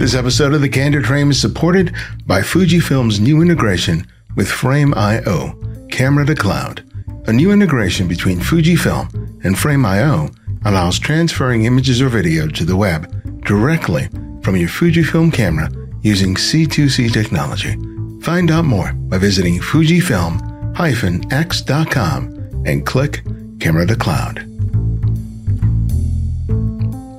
This episode of The Candid Frame is supported by Fujifilm's new integration with Frame.io, Camera to Cloud. A new integration between Fujifilm and Frame.io allows transferring images or video to the web directly from your Fujifilm camera using C2C technology. Find out more by visiting fujifilm-x.com and click Camera to Cloud.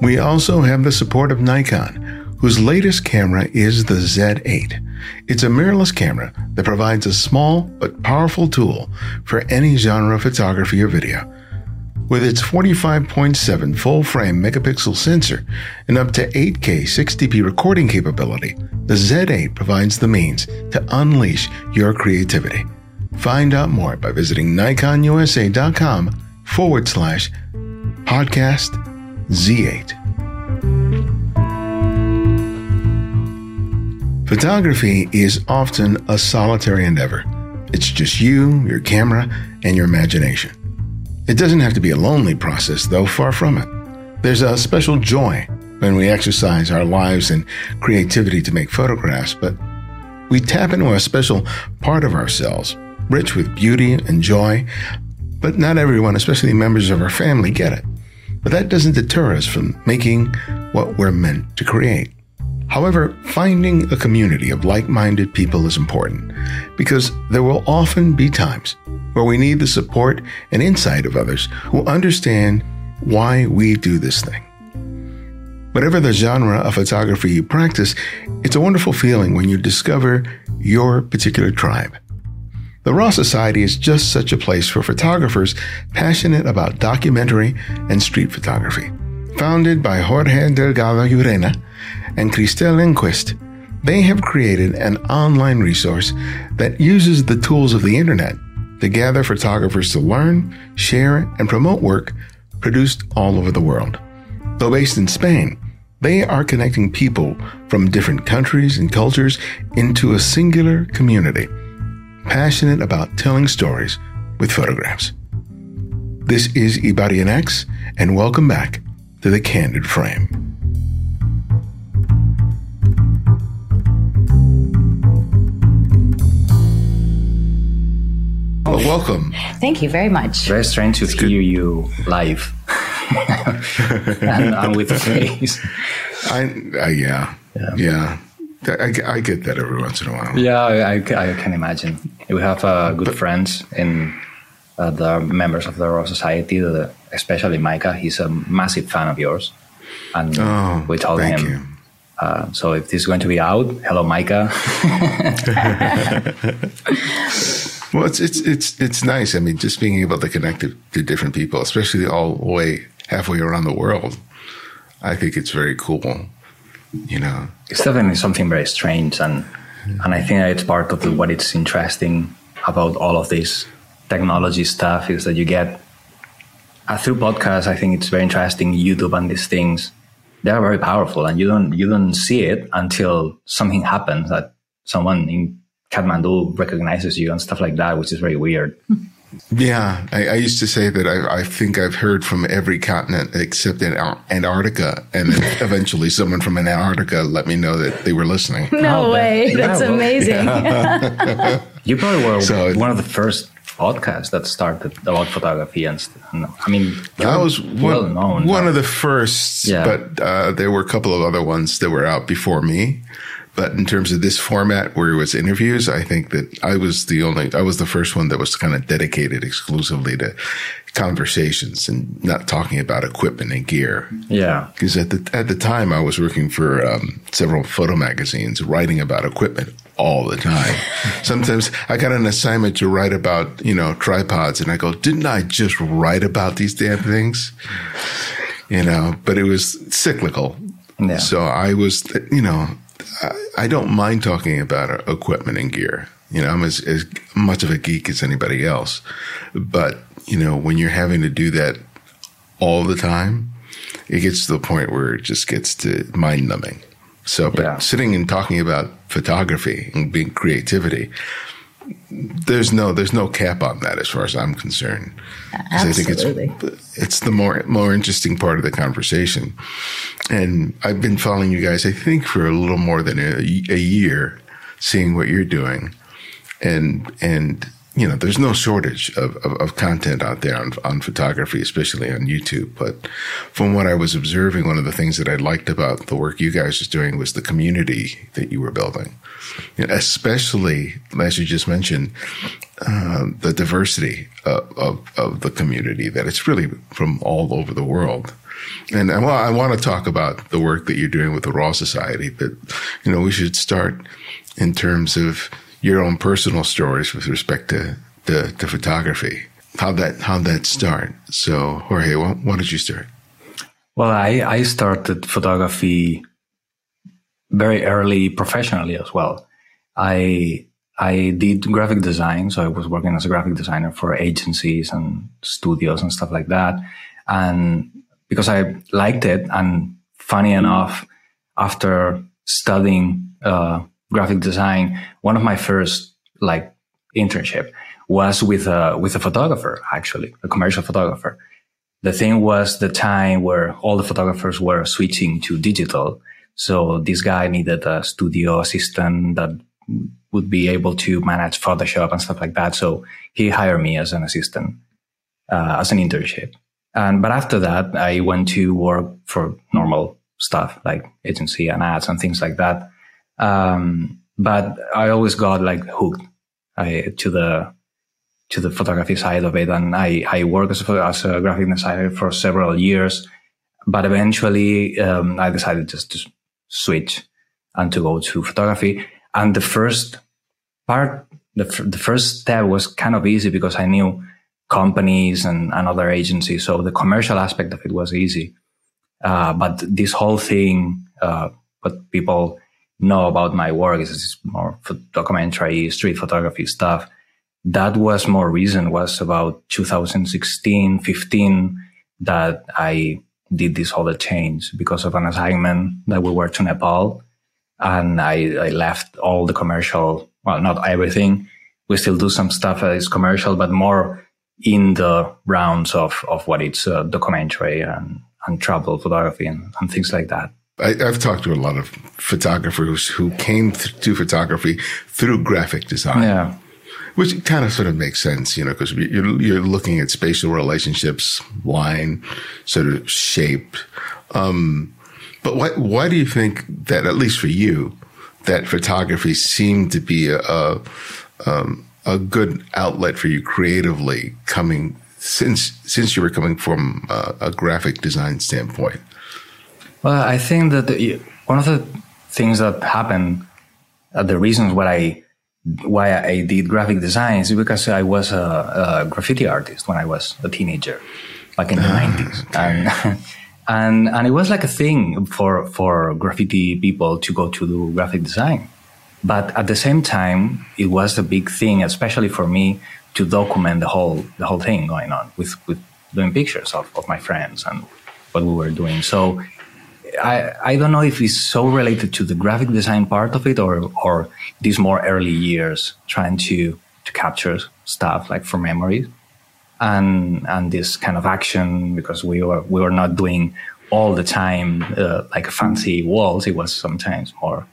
We also have the support of Nikon, whose latest camera is the Z8. It's a mirrorless camera that provides a small but powerful tool for any genre of photography or video. With its 45.7 full frame megapixel sensor and up to 8K 60p recording capability, the Z8 provides the means to unleash your creativity. Find out more by visiting nikonusa.com forward slash podcast Z8. Photography is often a solitary endeavor. It's just you, your camera, and your imagination. It doesn't have to be a lonely process, though, far from it. There's a special joy when we exercise our lives and creativity to make photographs, but we tap into a special part of ourselves, rich with beauty and joy. But not everyone, especially members of our family, get it. But that doesn't deter us from making what we're meant to create. However, finding a community of like minded people is important because there will often be times where we need the support and insight of others who understand why we do this thing. Whatever the genre of photography you practice, it's a wonderful feeling when you discover your particular tribe. The Raw Society is just such a place for photographers passionate about documentary and street photography. Founded by Jorge Delgado Ureña, and Christelle Enquist, they have created an online resource that uses the tools of the internet to gather photographers to learn, share, and promote work produced all over the world. Though based in Spain, they are connecting people from different countries and cultures into a singular community, passionate about telling stories with photographs. This is Ibarionex, and welcome back to the Candid Frame. Welcome. Thank you very much. Very strange to it's hear good. you live and, and, with a face. I, I yeah, yeah. yeah. I, I, get that every once in a while. Yeah, I, I can imagine. We have uh, good but, friends in uh, the members of the Raw Society, the, especially Micah. He's a massive fan of yours. And oh, we told him. Uh, so if this is going to be out, hello, Micah. Well, it's it's it's it's nice. I mean, just being able to connect to, to different people, especially all the way halfway around the world, I think it's very cool. You know, it's definitely something very strange, and and I think it's part of the, what it's interesting about all of this technology stuff is that you get uh, through podcasts. I think it's very interesting. YouTube and these things, they are very powerful, and you don't you don't see it until something happens that someone in Kathmandu recognizes you and stuff like that, which is very weird. Yeah, I, I used to say that I, I, think I've heard from every continent except in Antarctica, and then eventually someone from Antarctica let me know that they were listening. No oh, way, that's yeah, amazing. Yeah. you probably were so, one of the first podcasts that started about photography, and, and I mean, I was one, well known, one of the first, yeah. but uh, there were a couple of other ones that were out before me. But in terms of this format where it was interviews, I think that I was the only, I was the first one that was kind of dedicated exclusively to conversations and not talking about equipment and gear. Yeah. Because at the, at the time I was working for um, several photo magazines writing about equipment all the time. Sometimes I got an assignment to write about, you know, tripods and I go, didn't I just write about these damn things? You know, but it was cyclical. Yeah. So I was, you know, I don't mind talking about equipment and gear. You know, I'm as, as much of a geek as anybody else. But, you know, when you're having to do that all the time, it gets to the point where it just gets to mind numbing. So, but yeah. sitting and talking about photography and being creativity, there's no there's no cap on that as far as I'm concerned. Absolutely. I think it's it's the more more interesting part of the conversation. And I've been following you guys, I think, for a little more than a, a year, seeing what you're doing, and and you know, there's no shortage of, of, of, content out there on, on photography, especially on YouTube. But from what I was observing, one of the things that I liked about the work you guys was doing was the community that you were building, you know, especially as you just mentioned, uh, the diversity of, of, of, the community that it's really from all over the world. And well, I want to talk about the work that you're doing with the Raw Society, but you know, we should start in terms of your own personal stories with respect to, to photography. How that how that start? So Jorge, what, what did you start? Well, I, I started photography very early professionally as well. I I did graphic design, so I was working as a graphic designer for agencies and studios and stuff like that. And because I liked it, and funny enough, after studying uh, graphic design, one of my first like internship was with a with a photographer, actually, a commercial photographer. The thing was the time where all the photographers were switching to digital. So this guy needed a studio assistant that would be able to manage Photoshop and stuff like that. So he hired me as an assistant, uh, as an internship. And, but after that, I went to work for normal stuff like agency and ads and things like that. Um, but I always got like hooked I, to the to the photography side of it, and I I worked as a, as a graphic designer for several years, but eventually um, I decided just to switch and to go to photography. And the first part, the, the first step was kind of easy because I knew companies and, and other agencies, so the commercial aspect of it was easy. Uh, but this whole thing, uh, what people know about my work is more documentary, street photography stuff. That was more recent, was about 2016, 15 that I did this whole change because of an assignment that we were to Nepal. And I, I left all the commercial, well, not everything. We still do some stuff that is commercial, but more in the rounds of, of what it's uh, documentary and, and travel photography and, and things like that. I, have talked to a lot of photographers who came th- to photography through graphic design. Yeah. Which kind of sort of makes sense, you know, because you're, you're looking at spatial relationships, line, sort of shape. Um, but why, why do you think that, at least for you, that photography seemed to be a, a, um, a good outlet for you creatively coming since, since you were coming from a, a graphic design standpoint? Well, I think that the, one of the things that happened, uh, the reasons why I why I did graphic design is because I was a, a graffiti artist when I was a teenager, like in the ah, nineties, and and and it was like a thing for for graffiti people to go to do graphic design. But at the same time, it was a big thing, especially for me, to document the whole the whole thing going on with with doing pictures of, of my friends and what we were doing. So I, I don't know if it's so related to the graphic design part of it or or these more early years trying to to capture stuff like for memories and and this kind of action because we were we were not doing all the time uh, like fancy walls. It was sometimes more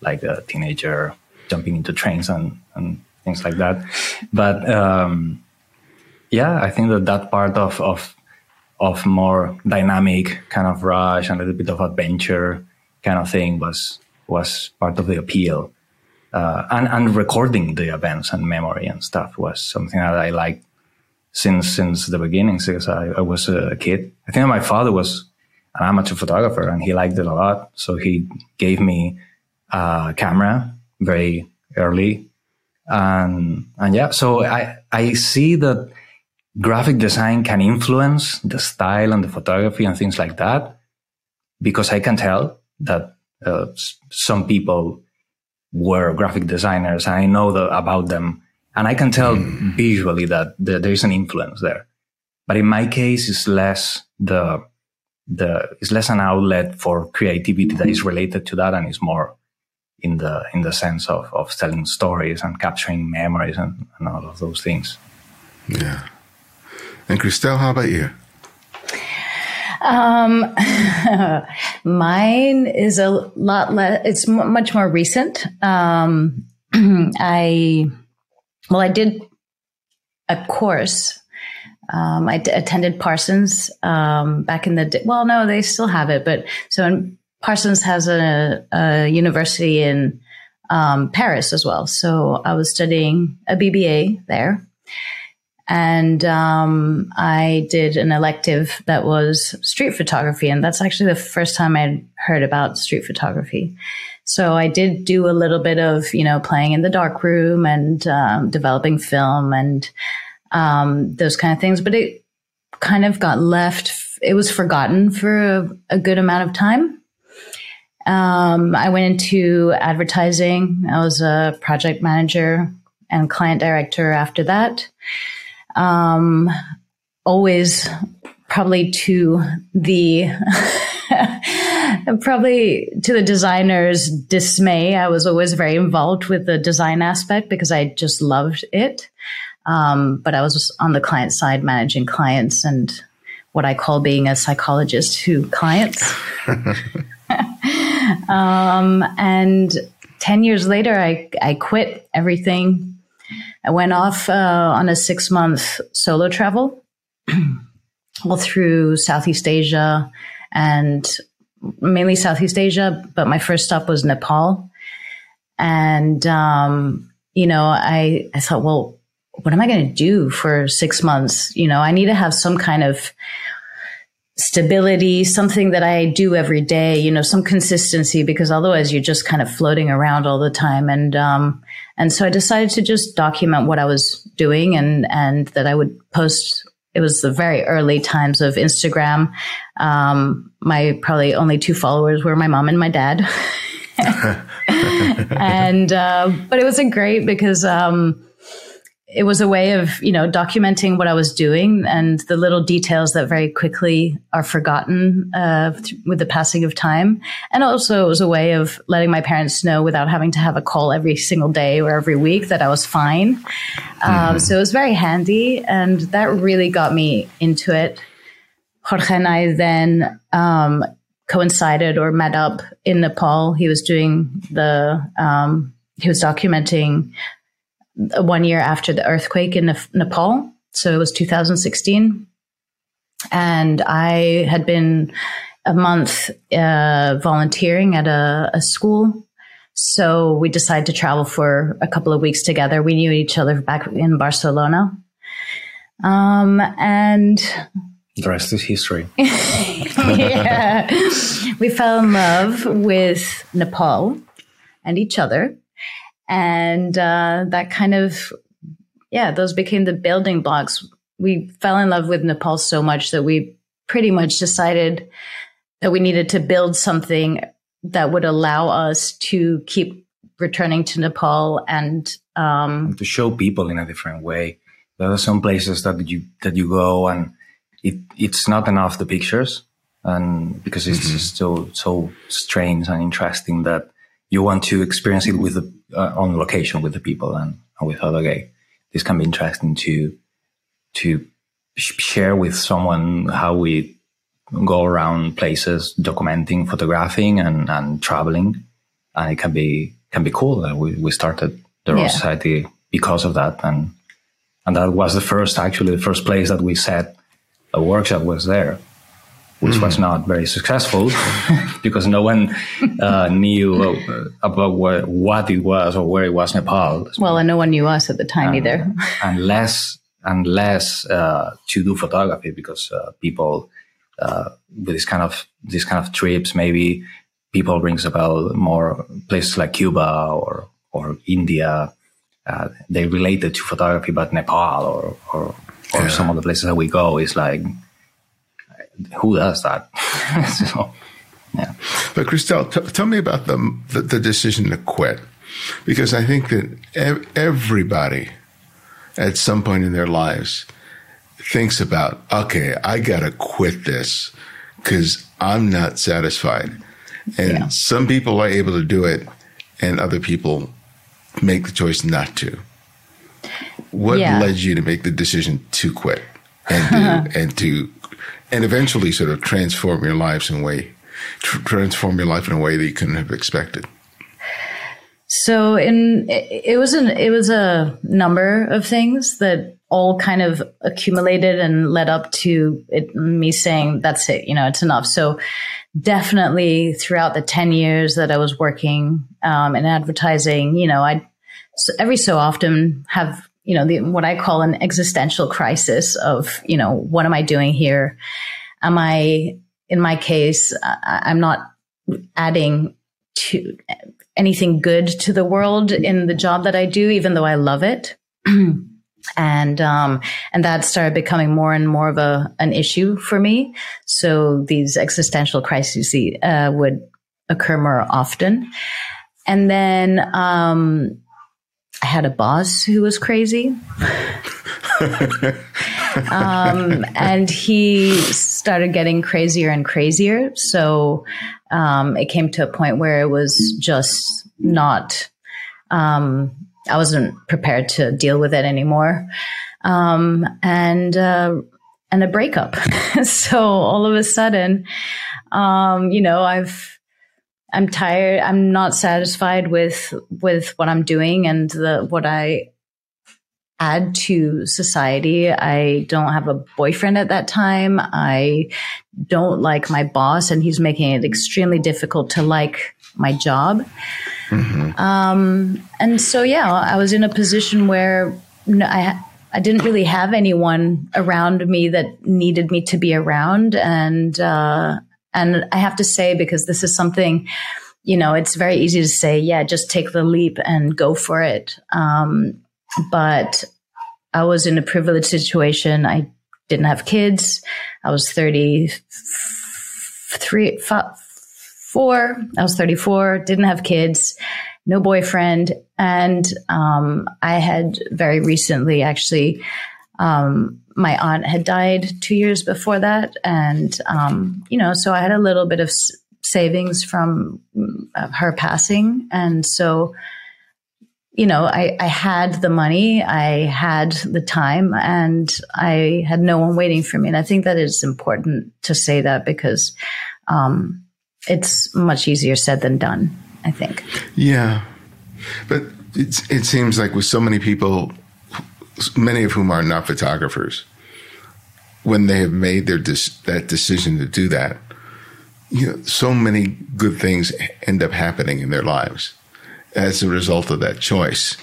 like a teenager jumping into trains and and things like that. But um, yeah i think that that part of of of more dynamic kind of rush and a little bit of adventure kind of thing was was part of the appeal. Uh, and, and recording the events and memory and stuff was something that I liked since since the beginning since I, I was a kid. I think my father was an amateur photographer and he liked it a lot. So he gave me a camera very early. And, and yeah, so I, I see that graphic design can influence the style and the photography and things like that because I can tell that uh, some people were graphic designers and I know the, about them and I can tell mm. visually that the, there is an influence there. But in my case, it's less the the it's less an outlet for creativity that is related to that and it's more in the in the sense of of telling stories and capturing memories and, and all of those things. Yeah. And Christelle, how about you? Um, mine is a lot less. It's m- much more recent. Um, I well, I did a course. Um, I d- attended Parsons um, back in the day. Well, no, they still have it, but so in, Parsons has a, a university in um, Paris as well. So I was studying a BBA there. And um, I did an elective that was street photography. And that's actually the first time I'd heard about street photography. So I did do a little bit of, you know, playing in the dark room and um, developing film and um, those kind of things. But it kind of got left, it was forgotten for a, a good amount of time. Um, I went into advertising. I was a project manager and client director after that. Um, always probably to the probably to the designer's dismay. I was always very involved with the design aspect because I just loved it. Um, but I was on the client side managing clients and what I call being a psychologist to clients. um, and 10 years later, I, I quit everything. I went off uh, on a six month solo travel all through Southeast Asia and mainly Southeast Asia, but my first stop was Nepal. And, um, you know, I, I thought, well, what am I going to do for six months? You know, I need to have some kind of stability, something that I do every day, you know, some consistency because otherwise you're just kind of floating around all the time. And, um, and so I decided to just document what I was doing and, and that I would post. It was the very early times of Instagram. Um, my probably only two followers were my mom and my dad. and, uh, but it wasn't great because, um, it was a way of you know documenting what I was doing and the little details that very quickly are forgotten uh, th- with the passing of time. And also, it was a way of letting my parents know without having to have a call every single day or every week that I was fine. Um, mm-hmm. Um, so it was very handy, and that really got me into it. Jorge and I then um, coincided or met up in Nepal. He was doing the um, he was documenting one year after the earthquake in Nepal. So it was 2016. And I had been a month uh, volunteering at a, a, school. So we decided to travel for a couple of weeks together. We knew each other back in Barcelona. Um, and the rest is history. yeah. we fell in love with Nepal and each other and uh, that kind of yeah those became the building blocks. We fell in love with nepal so much that we pretty much decided that we needed to build something that would allow us to keep returning to nepal and um, to show people in a different way. There are some places that you that you go and it it's not enough the pictures. And because it's mm-hmm. so so strange and interesting that you want to experience it with the, uh, on location with the people and, and with other gay. This can be interesting to to share with someone how we go around places, documenting, photographing, and, and traveling, and it can be can be cool. Uh, we we started the yeah. Society because of that, and and that was the first actually the first place that we set a workshop was there which mm. was not very successful because no one uh, knew uh, about what, what, it was or where it was Nepal. Well, and no one knew us at the time and, either. and less and less uh, to do photography because uh, people uh, with this kind of this kind of trips maybe people rings about more places like Cuba or or India. Uh, they related to photography, but Nepal or or, or yeah. some of the places that we go is like who does that? so, yeah. But Christelle, t- tell me about the, the, the decision to quit, because I think that ev- everybody at some point in their lives thinks about, okay, I gotta quit this because I'm not satisfied. And yeah. some people are able to do it and other people make the choice not to. What yeah. led you to make the decision to quit and and to and eventually sort of transform your lives in a way tr- transform your life in a way that you couldn't have expected? So in it was an it was a number of things that all kind of accumulated and led up to it, me saying that's it you know it's enough so definitely throughout the 10 years that i was working um, in advertising you know i so every so often have you know the, what i call an existential crisis of you know what am i doing here? Am i in my case I, i'm not adding to anything good to the world in the job that i do even though i love it. And um, and that started becoming more and more of a an issue for me. So these existential crises uh, would occur more often, and then um, I had a boss who was crazy. um, and he started getting crazier and crazier. So um, it came to a point where it was just not um, I wasn't prepared to deal with it anymore. Um, and, uh, and a breakup. so all of a sudden, um, you know, I've, I'm tired. I'm not satisfied with, with what I'm doing and the, what I add to society. I don't have a boyfriend at that time. I don't like my boss and he's making it extremely difficult to like my job. Mm-hmm. Um, and so, yeah, I was in a position where I, I didn't really have anyone around me that needed me to be around. And, uh, and I have to say, because this is something, you know, it's very easy to say, yeah, just take the leap and go for it. Um, but I was in a privileged situation. I didn't have kids. I was 33, four. I was 34, didn't have kids, no boyfriend. And um, I had very recently actually, um, my aunt had died two years before that. And, um, you know, so I had a little bit of savings from her passing. And so, you know, I, I had the money, I had the time, and I had no one waiting for me. And I think that it's important to say that because, um, it's much easier said than done, I think. Yeah. But it seems like with so many people, many of whom are not photographers, when they have made their that decision to do that, you know, so many good things end up happening in their lives as a result of that choice.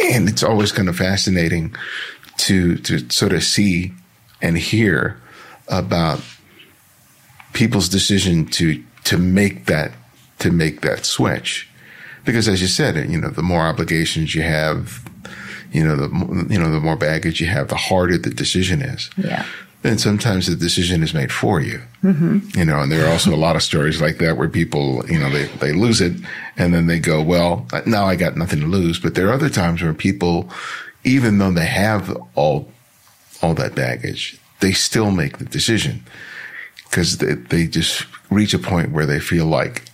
And it's always kind of fascinating to to sort of see and hear about people's decision to to make that to make that switch because as you said you know the more obligations you have you know the you know the more baggage you have the harder the decision is yeah then sometimes the decision is made for you mm-hmm. you know and there are also a lot of stories like that where people you know they, they lose it and then they go well now i got nothing to lose but there are other times where people even though they have all all that baggage they still make the decision because they, they just reach a point where they feel like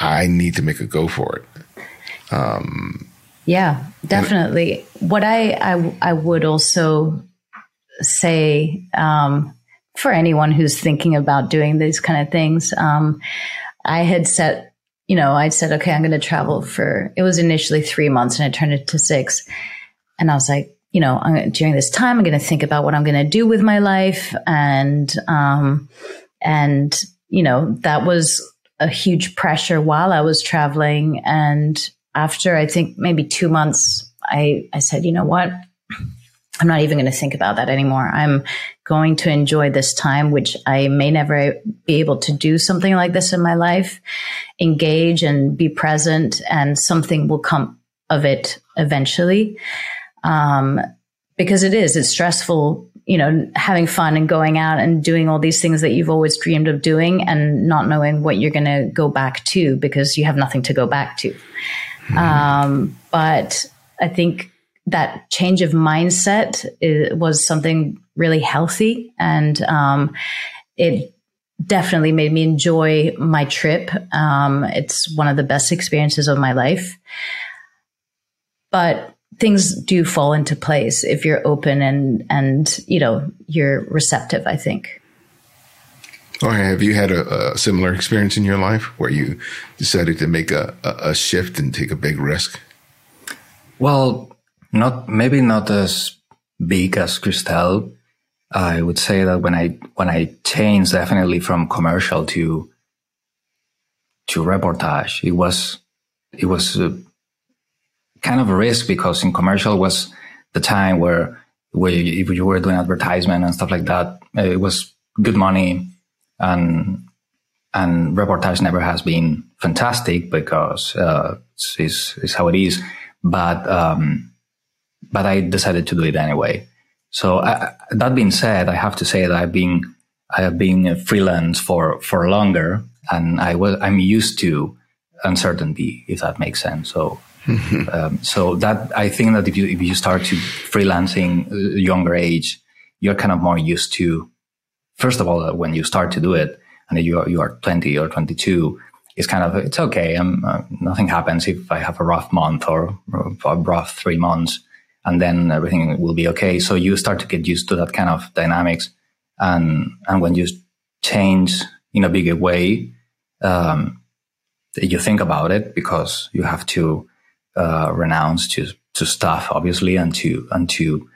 I need to make a go for it. Um, yeah, definitely. what I, I, I would also say um, for anyone who's thinking about doing these kind of things, um, I had set, you know, I said, okay, I'm going to travel for. It was initially three months, and I turned it to six, and I was like, you know, I'm, during this time, I'm going to think about what I'm going to do with my life. And, um, and, you know, that was a huge pressure while I was traveling. And after I think maybe two months, I, I said, you know what? I'm not even going to think about that anymore. I'm going to enjoy this time, which I may never be able to do something like this in my life, engage and be present, and something will come of it eventually um, because it is, it's stressful, you know, having fun and going out and doing all these things that you've always dreamed of doing and not knowing what you're going to go back to because you have nothing to go back to. Mm-hmm. Um, but I think that change of mindset was something really healthy and um, it definitely made me enjoy my trip. Um, it's one of the best experiences of my life. But things do fall into place if you're open and and you know you're receptive. I think. Or have you had a, a, similar experience in your life where you decided to make a, a, shift and take a big risk? Well, not maybe not as big as Christelle. I would say that when I when I changed definitely from commercial to to reportage, it was it was a, kind of a risk because in commercial was the time where where if you were doing advertisement and stuff like that, it was good money and and reportage never has been fantastic because uh, it's, it's, how it is. But um, but I decided to do it anyway. So I, that being said, I have to say that I've been I have been freelance for for longer, and I was I'm used to uncertainty, if that makes sense. So. um, so that I think that if you if you start to freelancing uh, younger age, you're kind of more used to first of all, uh, when you start to do it and you are, you are 20 or 22, it's kind of, it's okay. Uh, nothing happens if I have a rough month or a rough three months and then everything will be okay. So you start to get used to that kind of dynamics. And, and when you change in a bigger way, um, you think about it because you have to, uh, renounce to, to stuff, obviously, and to, and to,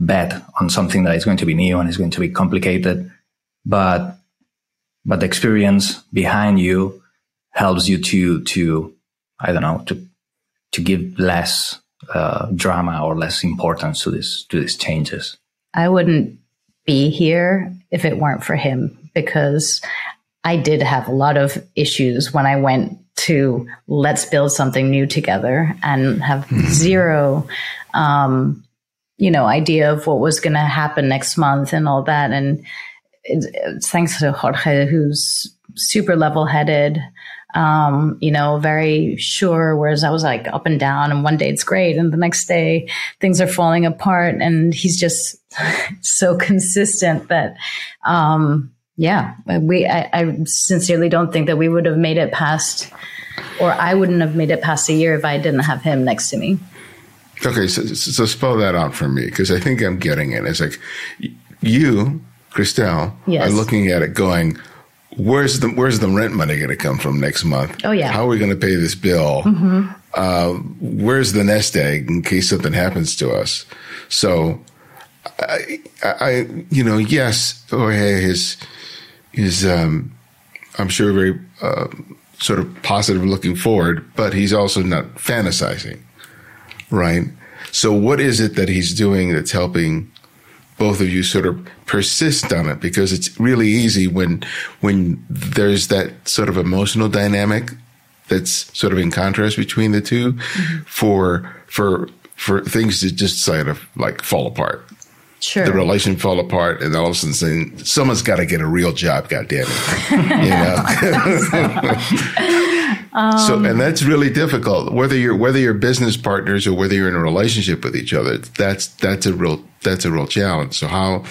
bet on something that is going to be new and is going to be complicated. But, but the experience behind you helps you to, to, I don't know, to, to give less uh, drama or less importance to this, to these changes. I wouldn't be here if it weren't for him because I did have a lot of issues when I went to let's build something new together and have mm-hmm. zero um, you know, idea of what was going to happen next month and all that. And it's, it's thanks to Jorge, who's super level headed, um, you know, very sure. Whereas I was like up and down and one day it's great. And the next day things are falling apart. And he's just so consistent that, um, yeah, we, I, I sincerely don't think that we would have made it past, or I wouldn't have made it past a year if I didn't have him next to me. Okay, so, so spell that out for me because I think I'm getting it. It's like you, Christelle, yes. are looking at it going, where's the where's the rent money going to come from next month? Oh yeah, how are we going to pay this bill? Mm-hmm. Uh, where's the nest egg in case something happens to us? So, I, I you know, yes, Jorge is is um, I'm sure very uh, sort of positive looking forward, but he's also not fantasizing right? So what is it that he's doing that's helping both of you sort of persist on it? Because it's really easy when, when there's that sort of emotional dynamic that's sort of in contrast between the 2 mm-hmm. for, for, for things to just sort of like fall apart. Sure. The relation fall apart, and all of a sudden, saying, someone's got to get a real job. God damn it, you know. Um, so, and that's really difficult. Whether you're whether you're business partners or whether you're in a relationship with each other, that's that's a real that's a real challenge. So, how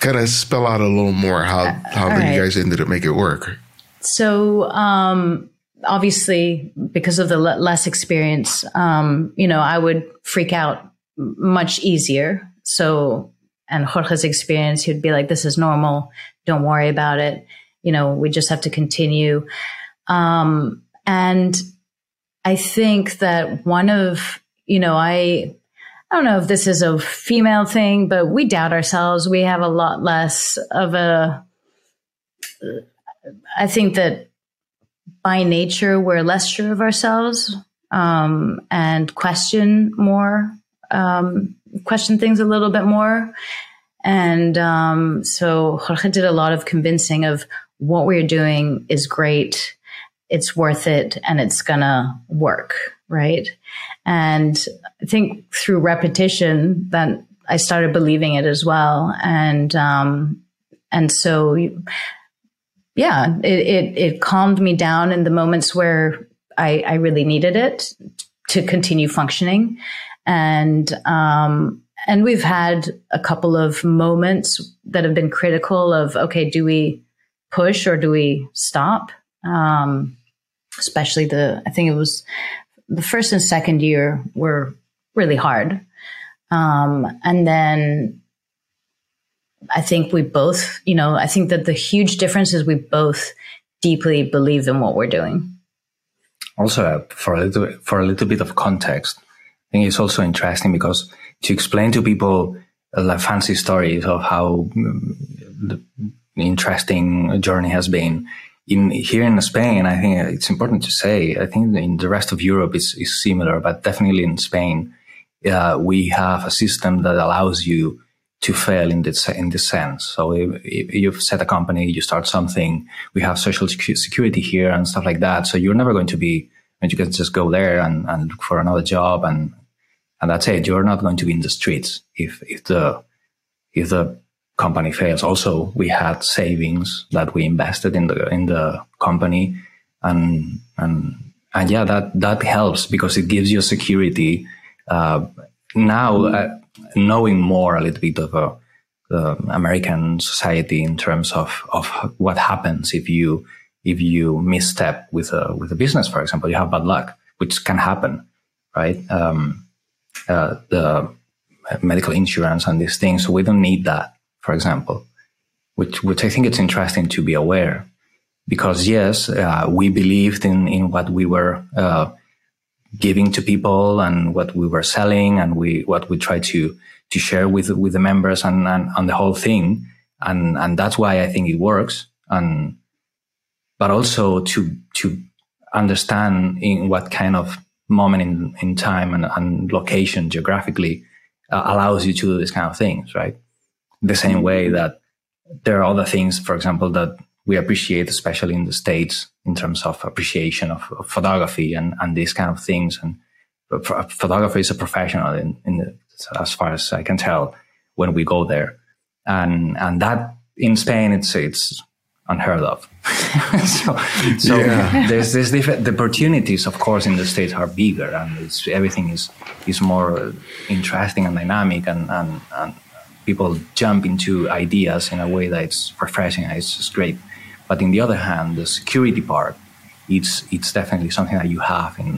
kind of spell out a little more how uh, how right. you guys ended up make it work? So, um, obviously, because of the less experience, um, you know, I would freak out much easier. So, and Jorge's experience, he'd be like, "This is normal. Don't worry about it." You know, we just have to continue. Um, and I think that one of, you know, I, I don't know if this is a female thing, but we doubt ourselves. We have a lot less of a, I think that by nature, we're less sure of ourselves um, and question more, um, question things a little bit more. And um, so Jorge did a lot of convincing of what we're doing is great it's worth it and it's gonna work, right? And I think through repetition that I started believing it as well. And, um, and so, yeah, it, it, it calmed me down in the moments where I, I really needed it to continue functioning. And, um, and we've had a couple of moments that have been critical of, okay, do we, push or do we stop? Um, especially the, I think it was the first and second year were really hard. Um, and then I think we both, you know, I think that the huge difference is we both deeply believe in what we're doing. Also, uh, for a little for a little bit of context, I think it's also interesting because to explain to people uh, like fancy stories of how um, the interesting journey has been in here in Spain. I think it's important to say. I think in the rest of Europe is is similar, but definitely in Spain, uh, we have a system that allows you to fail in this in this sense. So if, if, you've set a company, you start something, we have social security here and stuff like that. So you're never going to be, and you can just go there and, and look for another job and and that's it. You're not going to be in the streets if if the if the company fails. Also, we had savings that we invested in the in the company, and and and yeah, that that helps because it gives you security. Uh, now, uh, knowing more a little bit of uh, American society in terms of of what happens if you if you misstep with a with a business, for example, you have bad luck, which can happen, right? Um, uh, the medical insurance and these things, so we don't need that, for example, which which I think it's interesting to be aware, because yes, uh, we believed in in what we were uh, giving to people and what we were selling and we what we try to to share with with the members and and, and the whole thing. And and that's why I think it works. And but also to to understand in what kind of moment in, in time and, and location geographically uh, allows you to do these kind of things right the same way that there are other things for example that we appreciate, especially in the States, in terms of appreciation of, of photography and, and these kind of things. And photography is a professional in, in the, as far as I can tell when we go there. And, and that in Spain, it's, it's unheard of. so, so yeah. there's, there's different, the opportunities, of course, in the States are bigger and everything is, is more interesting and dynamic and, and, and people jump into ideas in a way that it's refreshing and it's just great. But in the other hand, the security part, it's it's definitely something that you have in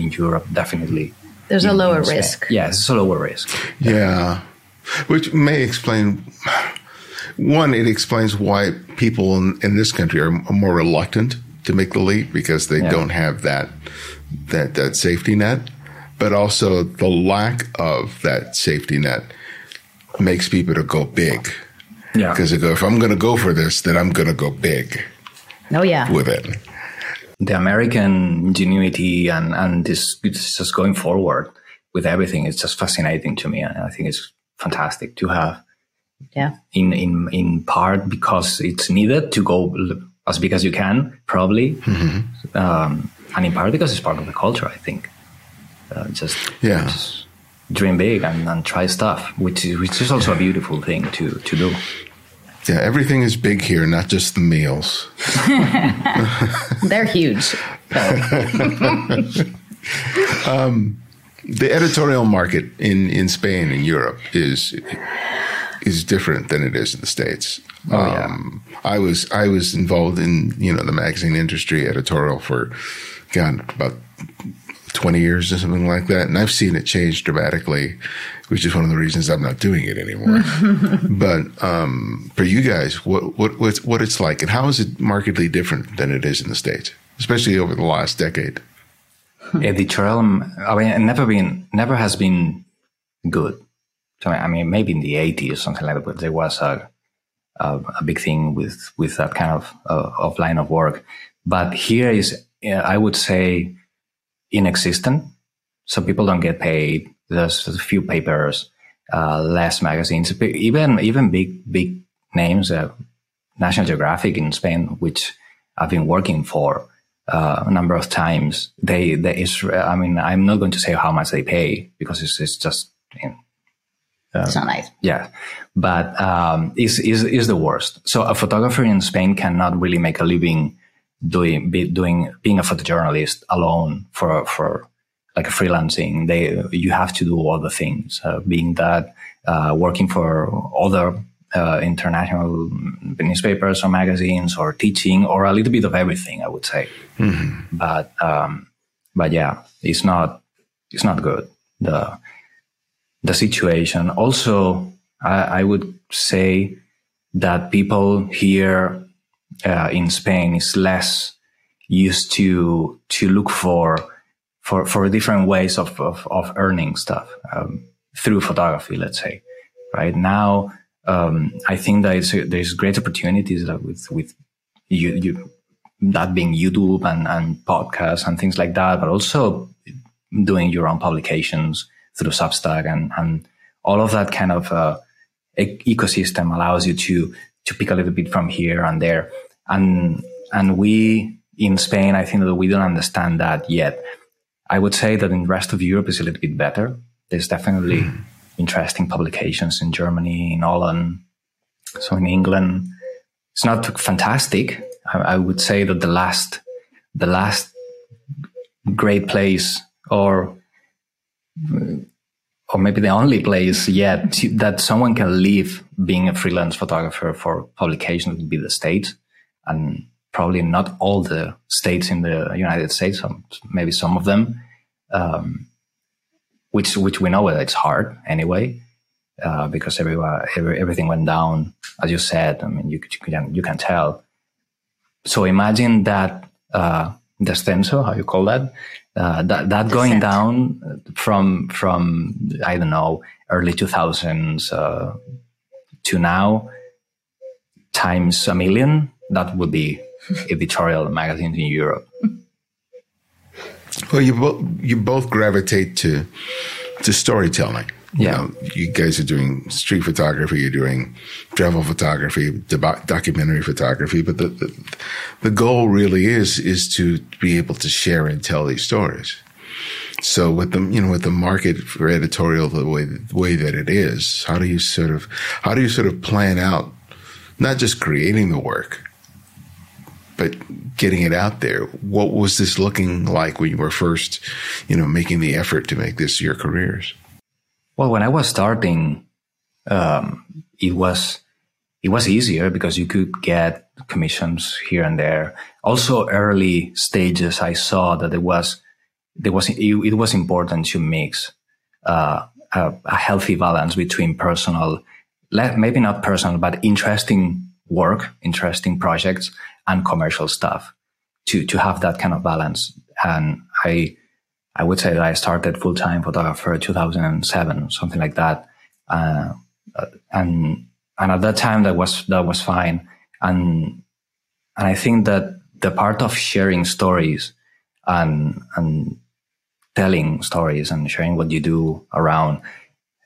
in Europe. Definitely, there's in, a lower risk. Yes, it's a lower risk. Yeah, which may explain. One, it explains why people in, in this country are more reluctant to make the leap because they yeah. don't have that that that safety net, but also the lack of that safety net makes people to go big. Yeah. Because if I'm going to go for this, then I'm going to go big. Oh, yeah. With it. The American ingenuity and, and this, it's just going forward with everything. It's just fascinating to me. And I think it's fantastic to have. Yeah. In, in, in part because it's needed to go as big as you can, probably. Mm-hmm. Um, and in part because it's part of the culture, I think. Uh, just, yeah. Just dream big and, and try stuff, which is, which is also a beautiful thing to, to do. Yeah, everything is big here, not just the meals. They're huge. um, the editorial market in, in Spain and Europe is is different than it is in the states. Oh, um. I was I was involved in you know the magazine industry editorial for God about 20 years or something like that. And I've seen it change dramatically, which is one of the reasons I'm not doing it anymore. but um, for you guys, what, what, what, what it's like and how is it markedly different than it is in the States, especially over the last decade? Editorial, I mean, never been, never has been good. So, I mean, maybe in the 80s or something like that, but there was a, a, a big thing with, with that kind of, uh, of line of work. But here is, I would say, inexistent. So people don't get paid. There's a few papers, uh, less magazines, even even big big names, uh, National Geographic in Spain, which I've been working for uh, a number of times. They, they is, I mean, I'm not going to say how much they pay because it's, it's just. You know, it's not nice. Yeah, but um, is is is the worst. So a photographer in Spain cannot really make a living doing be, doing being a photojournalist alone for for like a freelancing they you have to do other things uh, being that uh, working for other uh, international newspapers or magazines or teaching or a little bit of everything, I would say. Mm-hmm. But um, but yeah, it's not it's not good. The the situation. Also, I, I would say that people here uh, in Spain is less used to to look for for for different ways of of, of earning stuff um, through photography. Let's say right now, um, I think that there's great opportunities with with you, you that being YouTube and and podcasts and things like that, but also doing your own publications through Substack and and all of that kind of uh, ecosystem allows you to to pick a little bit from here and there and and we in Spain I think that we don't understand that yet. I would say that in the rest of Europe is a little bit better. There's definitely mm. interesting publications in Germany in Holland so in England. It's not fantastic. I, I would say that the last the last great place or or maybe the only place yet that someone can live being a freelance photographer for publication would be the States and probably not all the states in the United States, maybe some of them, um, which, which we know that it's hard anyway, uh, because everyone, every, everything went down, as you said. I mean, you, you can, you can tell. So imagine that, uh, descenso, how you call that, uh, that that going down from from I don't know early 2000s uh, to now times a million that would be editorial magazines in Europe. Well, you both you both gravitate to to storytelling. Yeah, you, know, you guys are doing street photography, you're doing travel photography, documentary photography, but the, the, the goal really is is to be able to share and tell these stories. So with the you know with the market for editorial the way the way that it is, how do you sort of how do you sort of plan out not just creating the work, but getting it out there? What was this looking like when you were first, you know, making the effort to make this your careers? Well, when I was starting, um, it was it was easier because you could get commissions here and there. Also, early stages, I saw that there was there was it, it was important to mix uh, a, a, healthy balance between personal, maybe not personal, but interesting work, interesting projects, and commercial stuff. To to have that kind of balance, and I I would say that I started full time photographer 2007, something like that. Uh, and, and at that time that was, that was fine. And, and I think that the part of sharing stories and, and telling stories and sharing what you do around,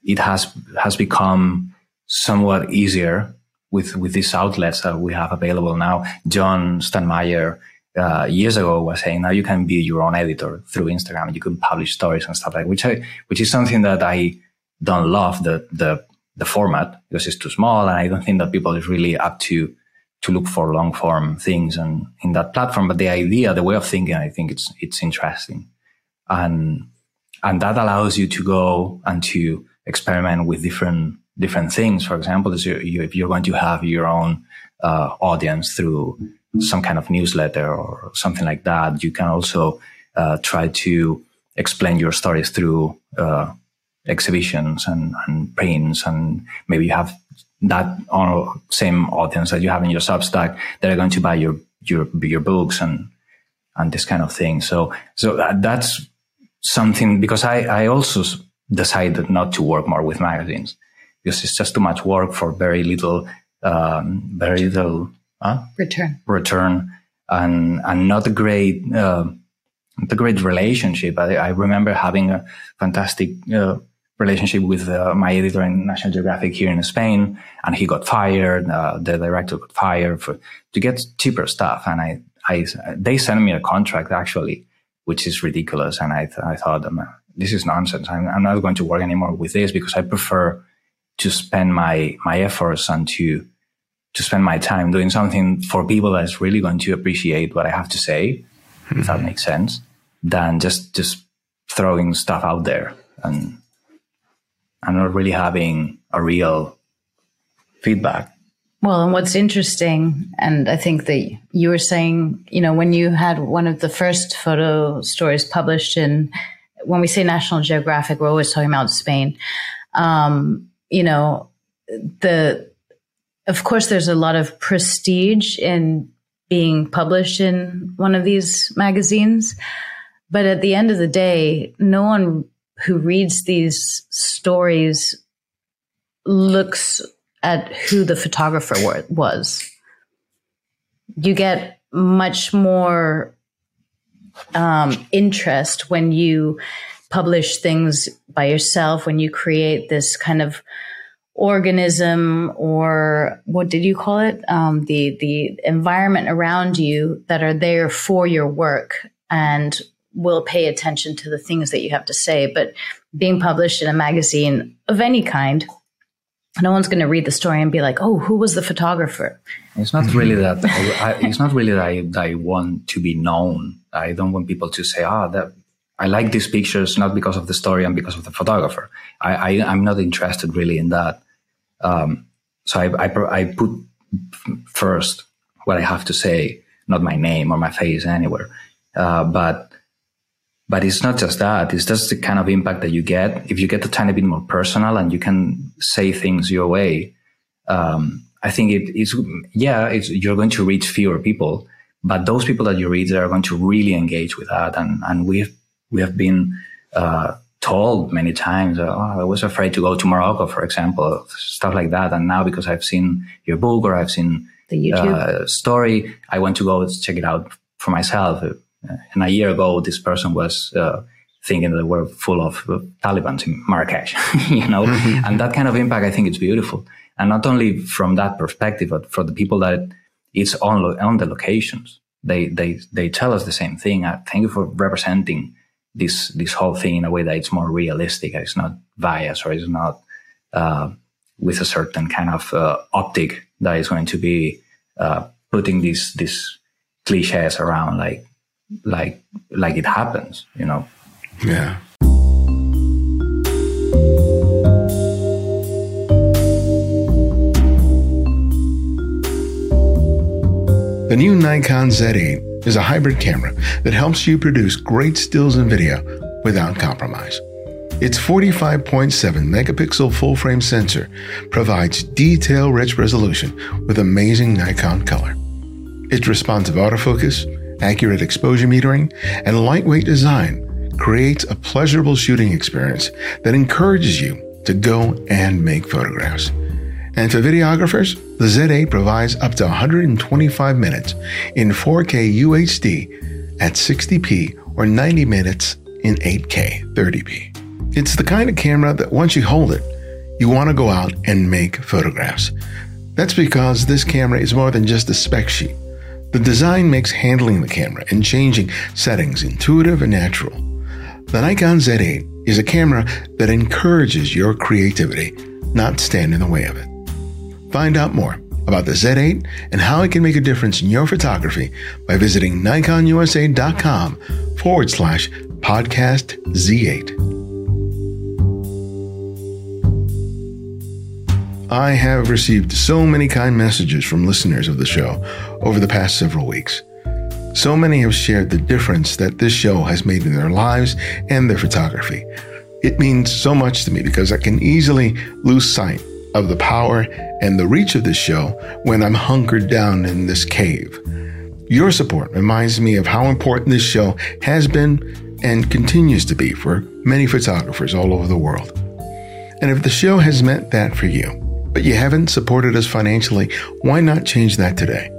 it has, has become somewhat easier with, with these outlets that we have available now. John Stanmeyer, uh, years ago was saying now you can be your own editor through Instagram. You can publish stories and stuff like which I, which is something that I don't love the the the format because it's too small and I don't think that people is really up to to look for long form things and in that platform. But the idea, the way of thinking, I think it's it's interesting, and and that allows you to go and to experiment with different different things. For example, if you're going to have your own uh, audience through some kind of newsletter or something like that. You can also uh, try to explain your stories through uh, exhibitions and, and prints, and maybe you have that same audience that you have in your Substack that are going to buy your your your books and and this kind of thing. So so that, that's something because I I also decided not to work more with magazines because it's just too much work for very little um, very little huh? return return and and not a great uh, not a great relationship. I, I remember having a fantastic uh, relationship with uh, my editor in National Geographic here in Spain, and he got fired. Uh, the director got fired for to get cheaper stuff, and I I they sent me a contract actually, which is ridiculous, and I th- I thought. Um, this is nonsense. I'm, I'm not going to work anymore with this because I prefer to spend my my efforts and to to spend my time doing something for people that's really going to appreciate what I have to say, mm-hmm. if that mm-hmm. makes sense, than just just throwing stuff out there and I'm not really having a real feedback. Well, and what's interesting, and I think that you were saying, you know, when you had one of the first photo stories published in, when we say National Geographic, we're always talking about Spain. Um, you know, the, of course, there's a lot of prestige in being published in one of these magazines. But at the end of the day, no one who reads these stories looks at who the photographer was. You get much more um, interest when you publish things by yourself, when you create this kind of organism or what did you call it? Um, the the environment around you that are there for your work and will pay attention to the things that you have to say. But being published in a magazine of any kind, no one's going to read the story and be like, "Oh, who was the photographer?" It's not really that. I, it's not really that I, that I, want to be known. I don't want people to say, "Ah, oh, that I like these pictures not because of the story and because of the photographer." I, I am not interested really in that. Um, so I, I I put first what I have to say, not my name or my face anywhere. Uh, but but it's not just that. It's just the kind of impact that you get. If you get a tiny bit more personal and you can say things your way, um, I think it is, yeah, it's, you're going to reach fewer people, but those people that you reach are going to really engage with that. And, and we've, we have been, uh, told many times, oh, I was afraid to go to Morocco, for example, stuff like that. And now because I've seen your book or I've seen the YouTube uh, story, I want to go check it out for myself and a year ago, this person was uh, thinking that we're full of uh, Taliban in Marrakesh, you know, mm-hmm. and that kind of impact, I think it's beautiful. And not only from that perspective, but for the people that it's on, on the locations, they, they, they tell us the same thing. Uh, thank you for representing this, this whole thing in a way that it's more realistic. It's not biased or it's not, uh, with a certain kind of, uh, optic that is going to be, uh, putting these, these cliches around like, like like it happens, you know. Yeah. The new Nikon Z8 is a hybrid camera that helps you produce great stills and video without compromise. Its 45.7 megapixel full frame sensor provides detail rich resolution with amazing Nikon color. Its responsive autofocus accurate exposure metering, and lightweight design creates a pleasurable shooting experience that encourages you to go and make photographs. And for videographers, the Z8 provides up to 125 minutes in 4K UHD at 60p or 90 minutes in 8K 30p. It's the kind of camera that once you hold it, you want to go out and make photographs. That's because this camera is more than just a spec sheet. The design makes handling the camera and changing settings intuitive and natural. The Nikon Z8 is a camera that encourages your creativity, not stand in the way of it. Find out more about the Z8 and how it can make a difference in your photography by visiting nikonusa.com forward slash podcast Z8. I have received so many kind messages from listeners of the show over the past several weeks. So many have shared the difference that this show has made in their lives and their photography. It means so much to me because I can easily lose sight of the power and the reach of this show when I'm hunkered down in this cave. Your support reminds me of how important this show has been and continues to be for many photographers all over the world. And if the show has meant that for you, but you haven't supported us financially, why not change that today?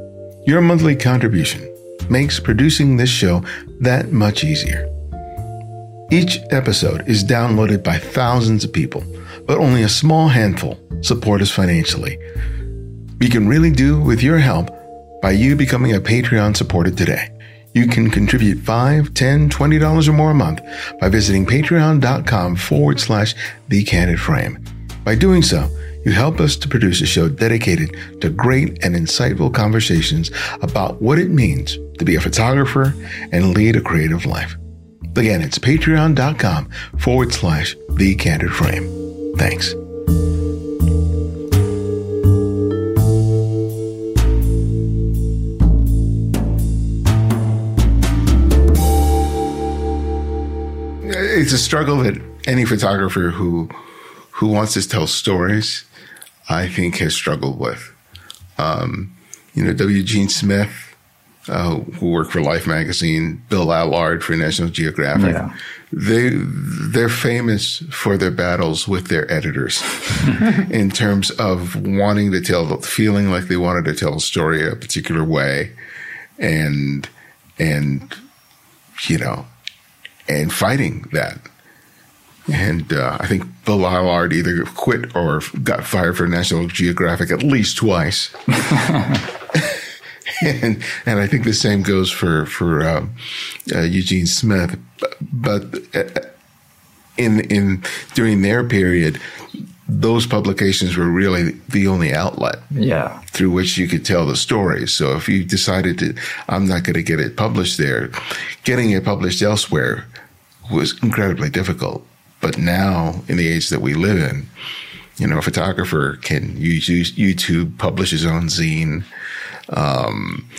Your monthly contribution makes producing this show that much easier. Each episode is downloaded by thousands of people, but only a small handful support us financially. We can really do with your help by you becoming a Patreon supporter today. You can contribute $5, $10, $20 or more a month by visiting patreon.com forward slash the candid frame. By doing so, you help us to produce a show dedicated to great and insightful conversations about what it means to be a photographer and lead a creative life. Again, it's patreon.com forward slash the candid frame. Thanks. It's a struggle that any photographer who who wants to tell stories, I think, has struggled with. Um, you know, W. Eugene Smith uh, who work for Life magazine, Bill Allard for National Geographic. Yeah. They they're famous for their battles with their editors in terms of wanting to tell, feeling like they wanted to tell a story a particular way, and and you know, and fighting that. And uh, I think Bill Allard either quit or got fired for National Geographic at least twice. and and I think the same goes for for um, uh, Eugene Smith. But uh, in in during their period, those publications were really the only outlet yeah. through which you could tell the story. So if you decided to, I'm not going to get it published there, getting it published elsewhere was incredibly difficult. But now, in the age that we live in, you know, a photographer can use YouTube, publish his own zine, um,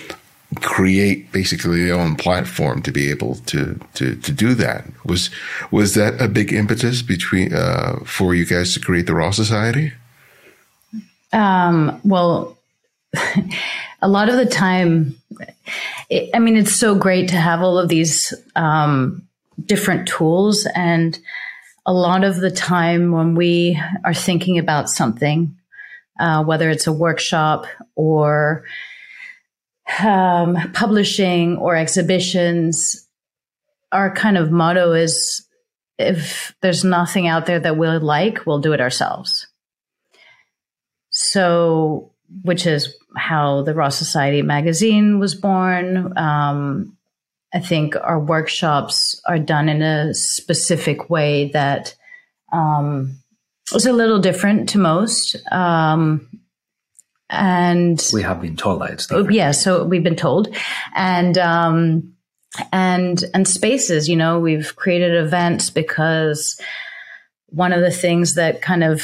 create basically their own platform to be able to to to do that. Was was that a big impetus between uh, for you guys to create the Raw Society? Um, well, a lot of the time, it, I mean, it's so great to have all of these um, different tools, and a lot of the time when we are thinking about something, uh, whether it's a workshop or um, publishing or exhibitions, our kind of motto is if there's nothing out there that we'll like, we'll do it ourselves. So, which is how the Raw Society magazine was born. Um, I think our workshops are done in a specific way that um, is a little different to most. Um, and we have been told that it's different. yeah so we've been told and um and and spaces you know we've created events because one of the things that kind of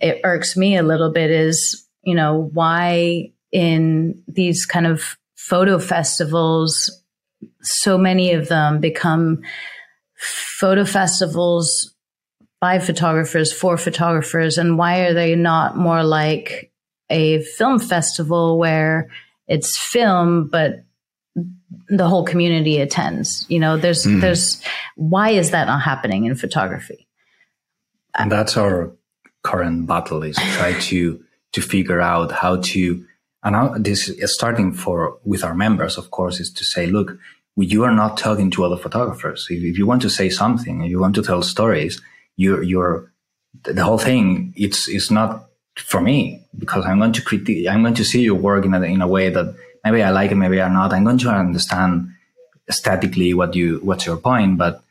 it irks me a little bit is you know why in these kind of photo festivals so many of them become photo festivals by photographers for photographers and why are they not more like a film festival where it's film, but the whole community attends. You know, there's mm. there's why is that not happening in photography? And that's our current battle is try to to figure out how to and this is starting for with our members, of course, is to say, look, you are not talking to other photographers. If, if you want to say something, if you want to tell stories, you're you're the whole thing. It's it's not for me because I'm going to critique, I'm going to see your work in a, in a way that maybe I like it, maybe I'm not. I'm going to understand aesthetically what you, what's your point, but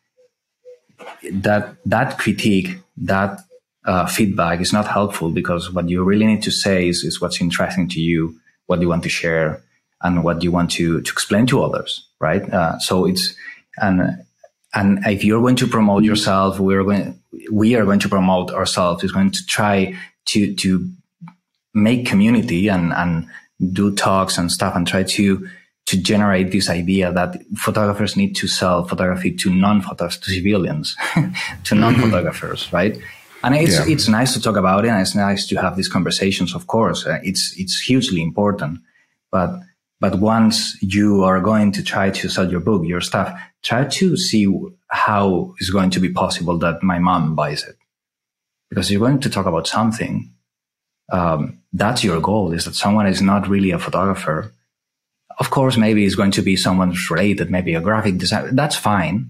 that, that critique, that uh, feedback is not helpful because what you really need to say is, is what's interesting to you, what you want to share and what you want to, to explain to others, right? Uh, so it's, and, and if you're going to promote yourself, we're going, we are going to promote ourselves. Is going to try to to make community and and do talks and stuff and try to to generate this idea that photographers need to sell photography to non-photographers, to civilians, to non-photographers, right? And it's yeah. it's nice to talk about it, and it's nice to have these conversations. Of course, uh, it's it's hugely important. But but once you are going to try to sell your book, your stuff, try to see how it's going to be possible that my mom buys it because you're going to talk about something. Um, that's your goal is that someone is not really a photographer. Of course, maybe it's going to be someone related, maybe a graphic designer. That's fine.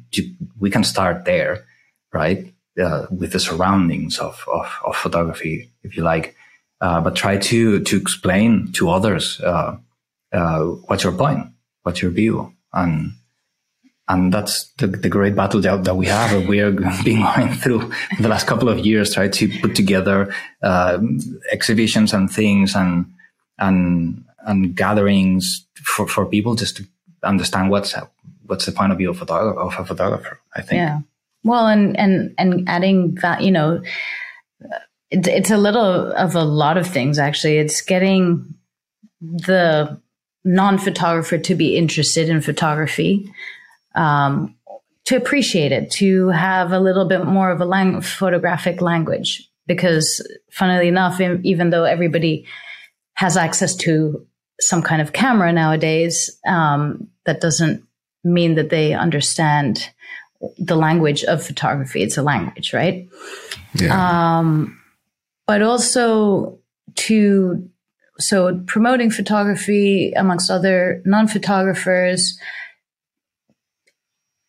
We can start there, right? Uh, with the surroundings of, of, of, photography, if you like. Uh, but try to, to explain to others, uh, uh what's your point? What's your view? And, and that's the, the great battle that, that we have we are being going through the last couple of years try to put together uh, exhibitions and things and and and gatherings for, for people just to understand what's what's the point of view of, of a photographer i think. Yeah. Well and and and adding that you know it, it's a little of a lot of things actually. It's getting the non-photographer to be interested in photography um, to appreciate it, to have a little bit more of a lang- photographic language. Because, funnily enough, even though everybody has access to some kind of camera nowadays, um, that doesn't mean that they understand the language of photography. It's a language, right? Yeah. Um, but also to so promoting photography amongst other non-photographers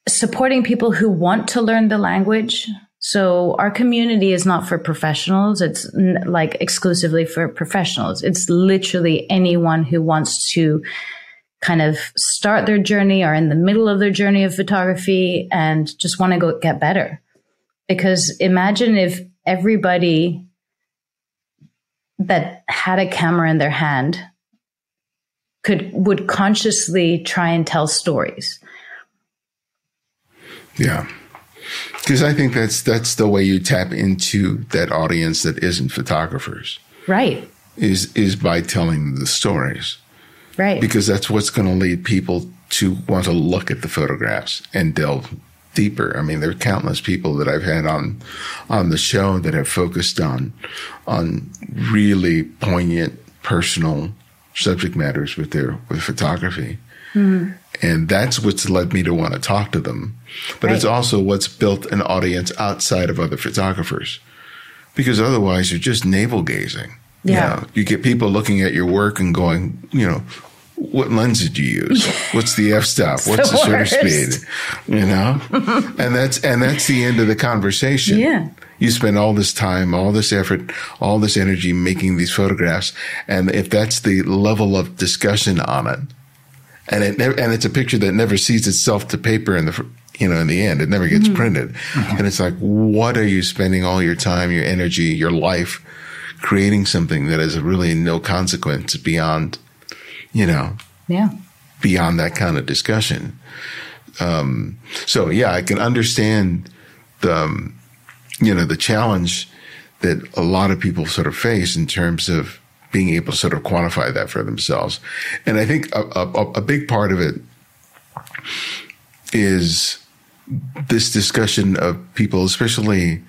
supporting people who want to learn the language. So our community is not for professionals. It's n- like exclusively for professionals. It's literally anyone who wants to kind of start their journey or in the middle of their journey of photography and just want to go get better. Because imagine if everybody that had a camera in their hand could would consciously try and tell stories. Yeah. Because I think that's that's the way you tap into that audience that isn't photographers. Right. Is is by telling the stories. Right. Because that's what's going to lead people to want to look at the photographs and delve deeper. I mean, there are countless people that I've had on on the show that have focused on on really poignant, personal subject matters with their with photography. Mm-hmm. And that's what's led me to want to talk to them. But right. it's also what's built an audience outside of other photographers. Because otherwise you're just navel gazing. Yeah. You, know, you get people looking at your work and going, you know, what lens did you use? What's the f stop? What's the, the shutter speed? You know, and that's and that's the end of the conversation. Yeah. You spend all this time, all this effort, all this energy making these photographs, and if that's the level of discussion on it, and it never, and it's a picture that never sees itself to paper in the you know in the end, it never gets mm-hmm. printed, mm-hmm. and it's like, what are you spending all your time, your energy, your life creating something that has really no consequence beyond you know, yeah, beyond that kind of discussion. Um, so yeah, I can understand the, um, you know, the challenge that a lot of people sort of face in terms of being able to sort of quantify that for themselves. And I think a, a, a big part of it is this discussion of people, especially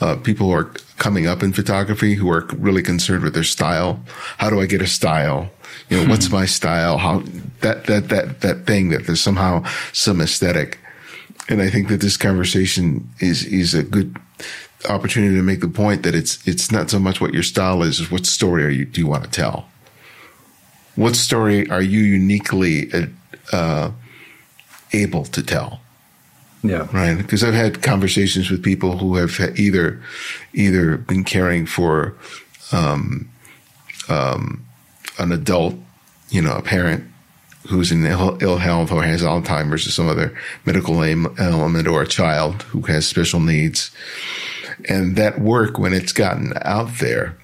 uh, people who are coming up in photography who are really concerned with their style. How do I get a style? You know, hmm. what's my style? How that, that, that, that thing that there's somehow some aesthetic. And I think that this conversation is, is a good opportunity to make the point that it's, it's not so much what your style is, is what story are you, do you want to tell? What story are you uniquely, uh, able to tell? Yeah. Right. Because I've had conversations with people who have either, either been caring for, um, um, an adult, you know, a parent who's in Ill, Ill, health or has Alzheimer's or some other medical element or a child who has special needs. And that work, when it's gotten out there,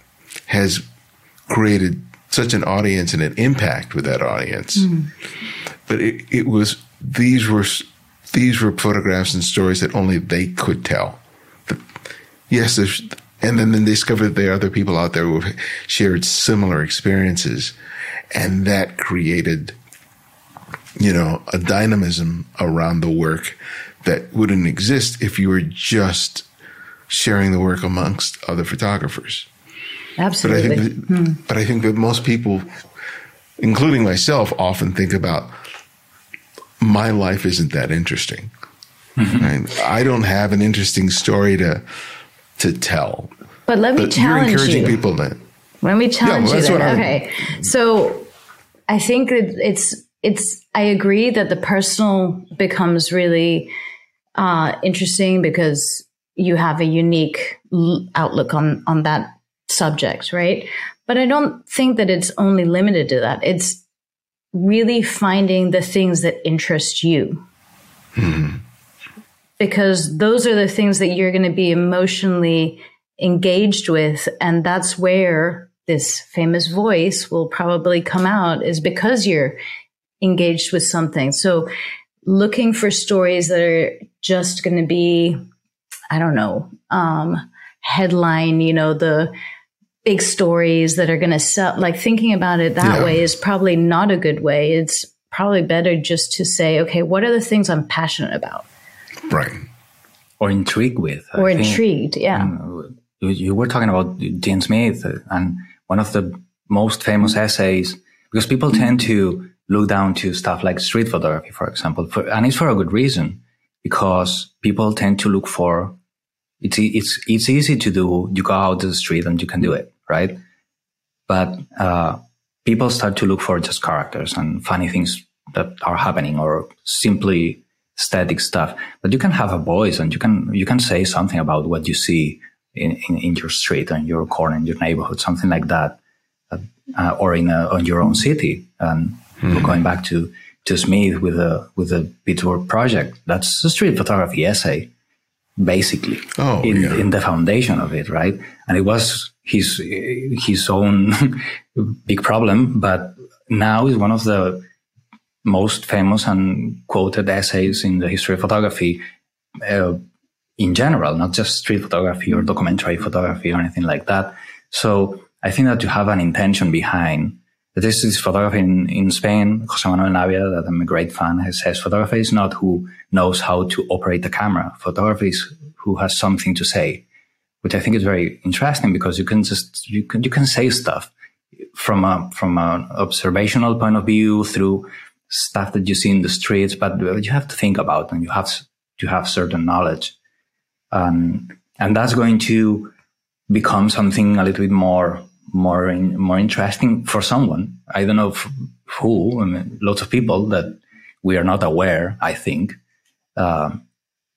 has created such an audience and an impact with that audience. Mm-hmm. But it, it was, these were these were photographs and stories that only they could tell. But yes, and then they discovered there are other people out there who have shared similar experiences. And that created, you know, a dynamism around the work that wouldn't exist if you were just sharing the work amongst other photographers. Absolutely. But I think that, hmm. but I think that most people, including myself, often think about my life isn't that interesting. Mm-hmm. Right? I don't have an interesting story to to tell. But let me but challenge you're encouraging you. people then. Let me challenge yeah, well, you. Then. Okay, so I think that it's it's. I agree that the personal becomes really uh, interesting because you have a unique outlook on on that subject, right? But I don't think that it's only limited to that. It's really finding the things that interest you. Mm-hmm. Because those are the things that you're going to be emotionally engaged with. And that's where this famous voice will probably come out is because you're engaged with something. So looking for stories that are just going to be, I don't know, um, headline, you know, the big stories that are going to sell. Like thinking about it that yeah. way is probably not a good way. It's probably better just to say, okay, what are the things I'm passionate about? right or intrigued with. Or intrigued, yeah. Um, you, you, were talking about Gene Smith, uh, and one of the most famous essays, because people tend to look down to stuff like street photography, for example, for, and it's for a good reason, because people tend to look for it's it's it's easy to do. You go out to the street and you can do it, right? But uh, people start to look for just characters and funny things that are happening, or simply static stuff. But you can have a voice and you can you can say something about what you see in, in, in your street, in your corner, in your neighborhood, something like that, uh, or in a, on your own city. And mm-hmm. going back to to Smith with a with a Pittsburgh project, that's a street photography essay, basically, oh, in, yeah. in the foundation of it, right? And it was his his own big problem, but now is one of the most famous and quoted essays in the history of photography uh, in general, not just street photography or documentary photography or anything like that. So I think that you have an intention behind this is photography in, in Spain, José Manuel Navia, that I'm a great fan, has says photography is not who knows how to operate the camera. Photography is who has something to say, which I think is very interesting because you can just, you can, you can say stuff from a, from an observational point of view through stuff that you see in the streets, but you have to think about and you have to have certain knowledge. Um, and that's going to become something a little bit more, more, in, more interesting for someone. I don't know who, I mean, lots of people that we are not aware, I think. Uh,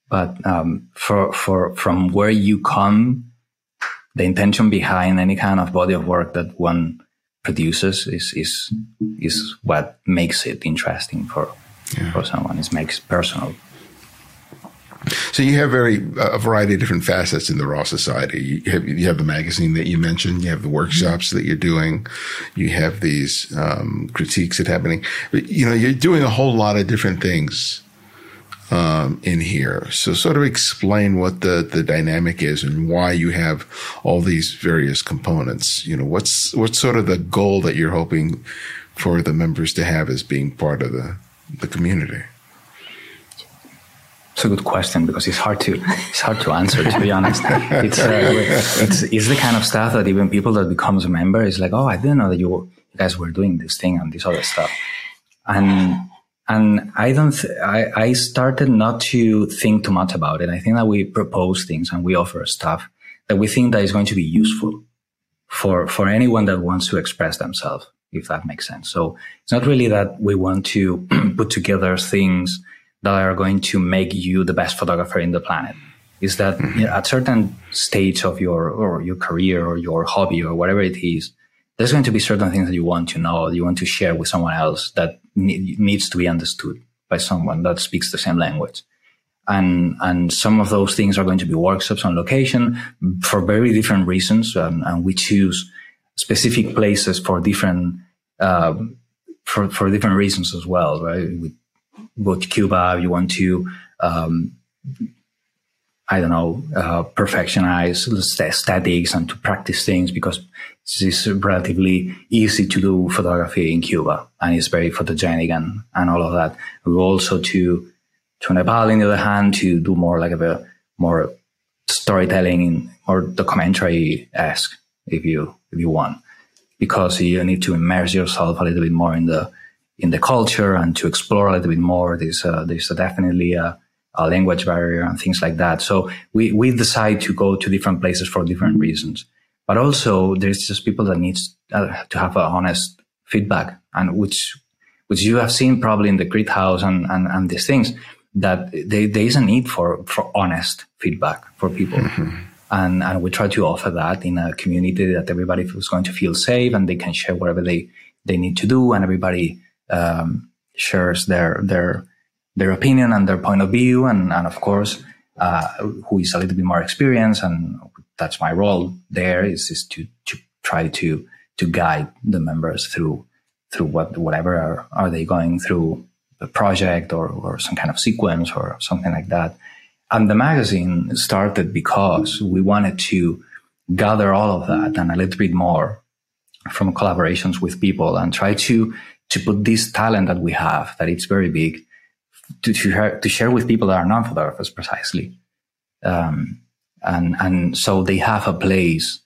but um, for, for, from where you come, the intention behind any kind of body of work that one produces is is is what makes it interesting for yeah. for someone. It makes personal. So you have very a variety of different facets in the Raw Society. You have you have the magazine that you mentioned. You have the workshops that you're doing. You have these um, critiques that happening. You know, you're doing a whole lot of different things um, in here. So sort of explain what the, the dynamic is and why you have all these various components. You know, what's, what's sort of the goal that you're hoping for the members to have as being part of the, the community? It's a good question because it's hard to it's hard to answer to be honest. It's, uh, it's it's the kind of stuff that even people that becomes a member is like, oh, I didn't know that you, you guys were doing this thing and this other stuff, and and I don't, th- I, I started not to think too much about it. I think that we propose things and we offer stuff that we think that is going to be useful for, for anyone that wants to express themselves, if that makes sense. So it's not really that we want to put together things that are going to make you the best photographer in the planet. Is that mm-hmm. you know, at certain stage of your, or your career or your hobby or whatever it is, there's going to be certain things that you want to know, you want to share with someone else that ne- needs to be understood by someone that speaks the same language. And, and some of those things are going to be workshops on location for very different reasons. And, and we choose specific places for different, uh, for, for different reasons as well, right? We go to Cuba, you want to, um, I don't know, uh, perfectionize aesthetics and to practice things because it's relatively easy to do photography in Cuba and it's very photogenic and, and all of that. We also to, to Nepal, on the other hand, to do more like a more storytelling, or documentary-esque, if you, if you want, because you need to immerse yourself a little bit more in the, in the culture and to explore a little bit more. There's, uh, there's definitely a, a language barrier and things like that. So we, we decide to go to different places for different reasons. But also there's just people that needs uh, to have a honest feedback and which, which you have seen probably in the grid house and, and, and these things that they, there is a need for, for honest feedback for people. Mm-hmm. And, and we try to offer that in a community that everybody is going to feel safe and they can share whatever they, they need to do and everybody, um, shares their, their, their opinion and their point of view. And, and of course, uh, who is a little bit more experienced. And that's my role there is, is to, to try to, to guide the members through, through what, whatever are, are they going through the project or, or some kind of sequence or something like that. And the magazine started because we wanted to gather all of that and a little bit more from collaborations with people and try to, to put this talent that we have, that it's very big, to, to, share, to share with people that are non-photographers precisely. Um, and, and so they have a place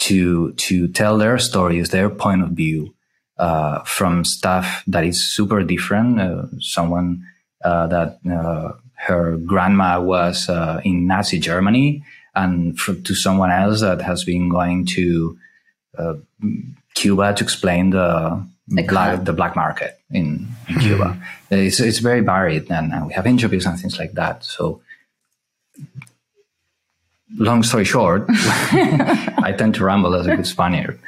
to, to tell their stories, their point of view, uh, from stuff that is super different. Uh, someone, uh, that, uh, her grandma was, uh, in Nazi Germany and for, to someone else that has been going to, uh, Cuba to explain the black, the black market in, in mm-hmm. Cuba. It's, it's very varied and, and we have interviews and things like that. So long story short, I tend to ramble as a good Spaniard.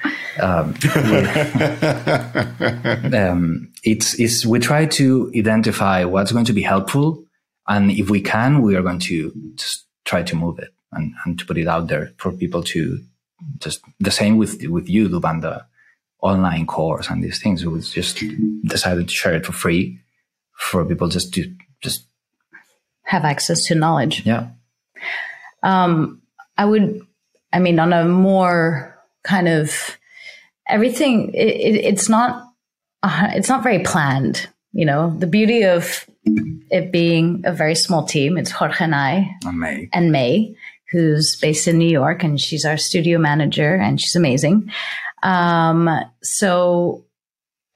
Um, um, it's, it's, we try to identify what's going to be helpful. And if we can, we are going to just try to move it and, and to put it out there for people to just the same with, with YouTube and the online course and these things. We just decided to share it for free for people just to just have access to knowledge. Yeah. Um, I would, I mean, on a more kind of everything, it, it, it's not, uh, it's not very planned. You know, the beauty of it being a very small team, it's Jorge and I and May. and May, who's based in New York, and she's our studio manager, and she's amazing. Um, so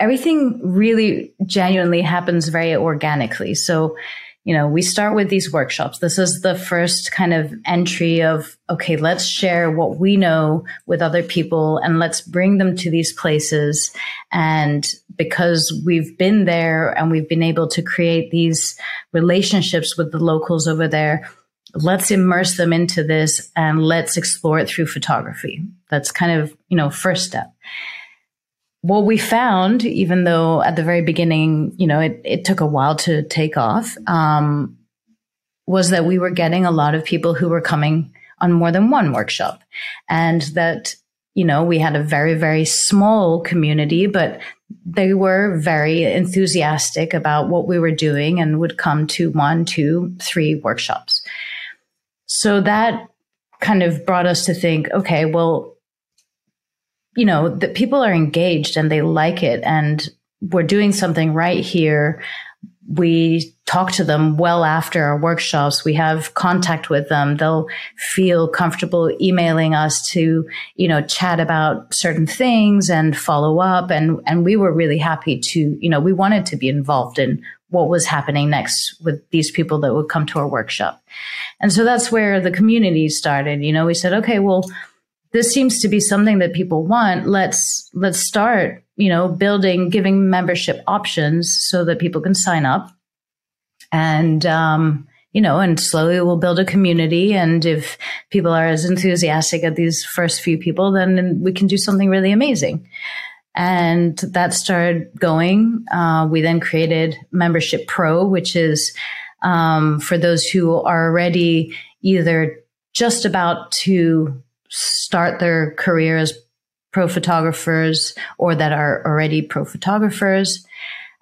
everything really genuinely happens very organically. So you know, we start with these workshops. This is the first kind of entry of, okay, let's share what we know with other people and let's bring them to these places. And because we've been there and we've been able to create these relationships with the locals over there, let's immerse them into this and let's explore it through photography. That's kind of, you know, first step what we found, even though at the very beginning, you know, it, it took a while to take off, um, was that we were getting a lot of people who were coming on more than one workshop. And that, you know, we had a very, very small community, but they were very enthusiastic about what we were doing and would come to one, two, three workshops. So that kind of brought us to think, okay, well, you know, that people are engaged and they like it and we're doing something right here. We talk to them well after our workshops. We have contact with them. They'll feel comfortable emailing us to, you know, chat about certain things and follow up. And, and we were really happy to, you know, we wanted to be involved in what was happening next with these people that would come to our workshop. And so that's where the community started. You know, we said, okay, well, this seems to be something that people want. Let's let's start, you know, building, giving membership options so that people can sign up, and um, you know, and slowly we'll build a community. And if people are as enthusiastic as these first few people, then we can do something really amazing. And that started going. Uh, we then created Membership Pro, which is um, for those who are already either just about to start their career as pro photographers or that are already pro photographers.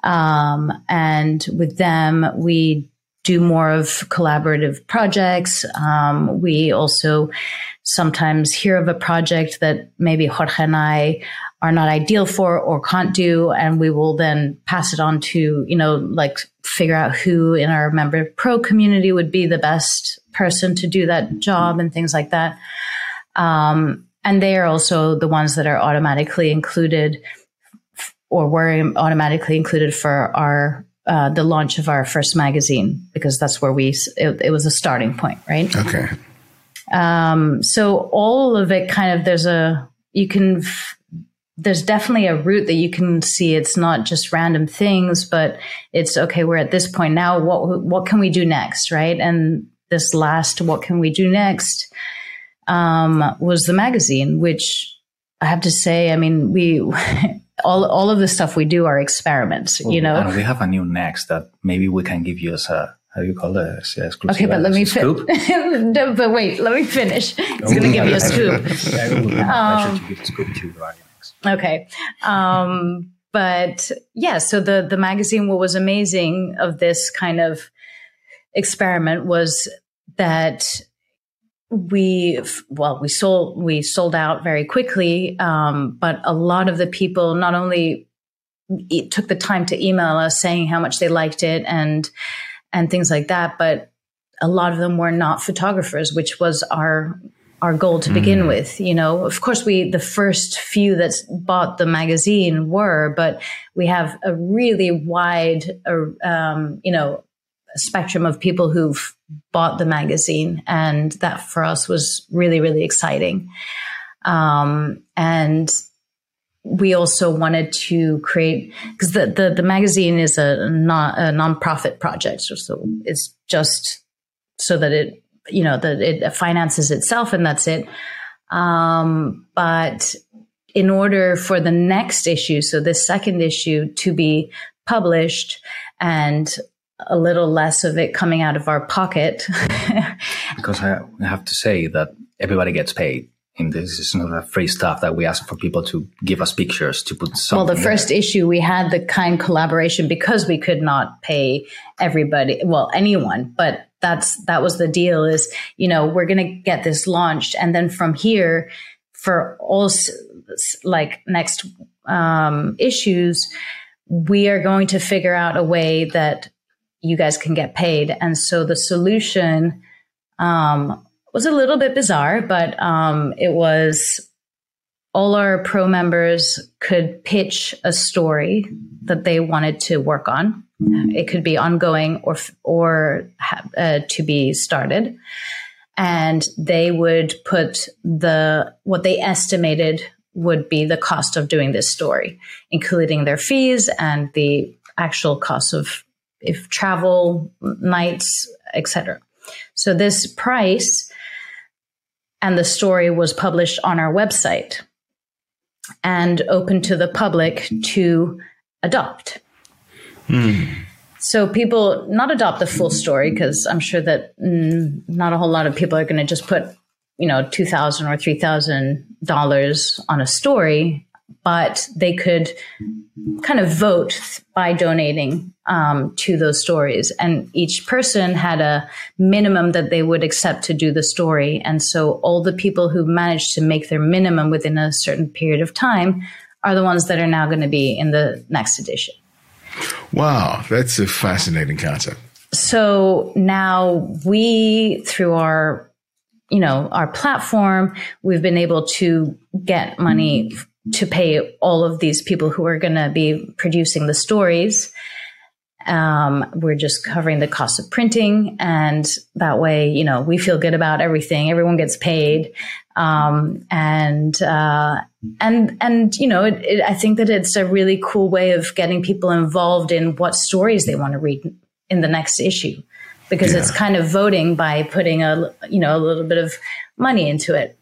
Um, and with them, we do more of collaborative projects. Um, we also sometimes hear of a project that maybe Jorge and I are not ideal for or can't do. And we will then pass it on to, you know, like figure out who in our member pro community would be the best person to do that job and things like that. Um, and they are also the ones that are automatically included or were automatically included for our uh, the launch of our first magazine because that's where we it, it was a starting point, right? Okay. Um, so all of it kind of there's a you can there's definitely a route that you can see. It's not just random things, but it's okay. We're at this point now. What what can we do next, right? And this last, what can we do next? um, was the magazine, which I have to say, I mean, we all all of the stuff we do are experiments. Well, you know, and we have a new next that maybe we can give you as a how do you call it? Exclusive, okay, but let me scoop. no, but wait, let me finish. It's going to give you a scoop. um, okay. Um, but yeah, so the the magazine, what was amazing of this kind of experiment was that we well we sold we sold out very quickly um, but a lot of the people not only took the time to email us saying how much they liked it and and things like that. But a lot of them were not photographers, which was our our goal to begin mm. with. You know, of course, we the first few that bought the magazine were, but we have a really wide, uh, um, you know, spectrum of people who've bought the magazine, and that for us was really, really exciting. Um, and we also wanted to create because the, the, the magazine is a non a nonprofit project, so it's just so that it you know that it finances itself and that's it. Um, but in order for the next issue, so this second issue, to be published and a little less of it coming out of our pocket. because I have to say that everybody gets paid and this is not a free stuff that we ask for people to give us pictures to put some. Well, the first there. issue we had the kind collaboration because we could not pay everybody, well, anyone, but that's that was the deal. Is you know we're going to get this launched, and then from here, for all like next um, issues, we are going to figure out a way that you guys can get paid, and so the solution. Um, was a little bit bizarre, but um, it was all our pro members could pitch a story that they wanted to work on. It could be ongoing or or uh, to be started, and they would put the what they estimated would be the cost of doing this story, including their fees and the actual cost of if travel, nights, etc. So this price and the story was published on our website and open to the public to adopt. Hmm. So people not adopt the full story because I'm sure that mm, not a whole lot of people are going to just put, you know, two thousand or three thousand dollars on a story but they could kind of vote by donating um, to those stories. And each person had a minimum that they would accept to do the story. And so all the people who managed to make their minimum within a certain period of time are the ones that are now going to be in the next edition. Wow, that's a fascinating concept. So now we, through our you know our platform we've been able to get money to pay all of these people who are going to be producing the stories. Um, we're just covering the cost of printing, and that way, you know, we feel good about everything. Everyone gets paid, um, and uh, and and you know, it, it, I think that it's a really cool way of getting people involved in what stories they want to read in the next issue, because yeah. it's kind of voting by putting a you know a little bit of money into it.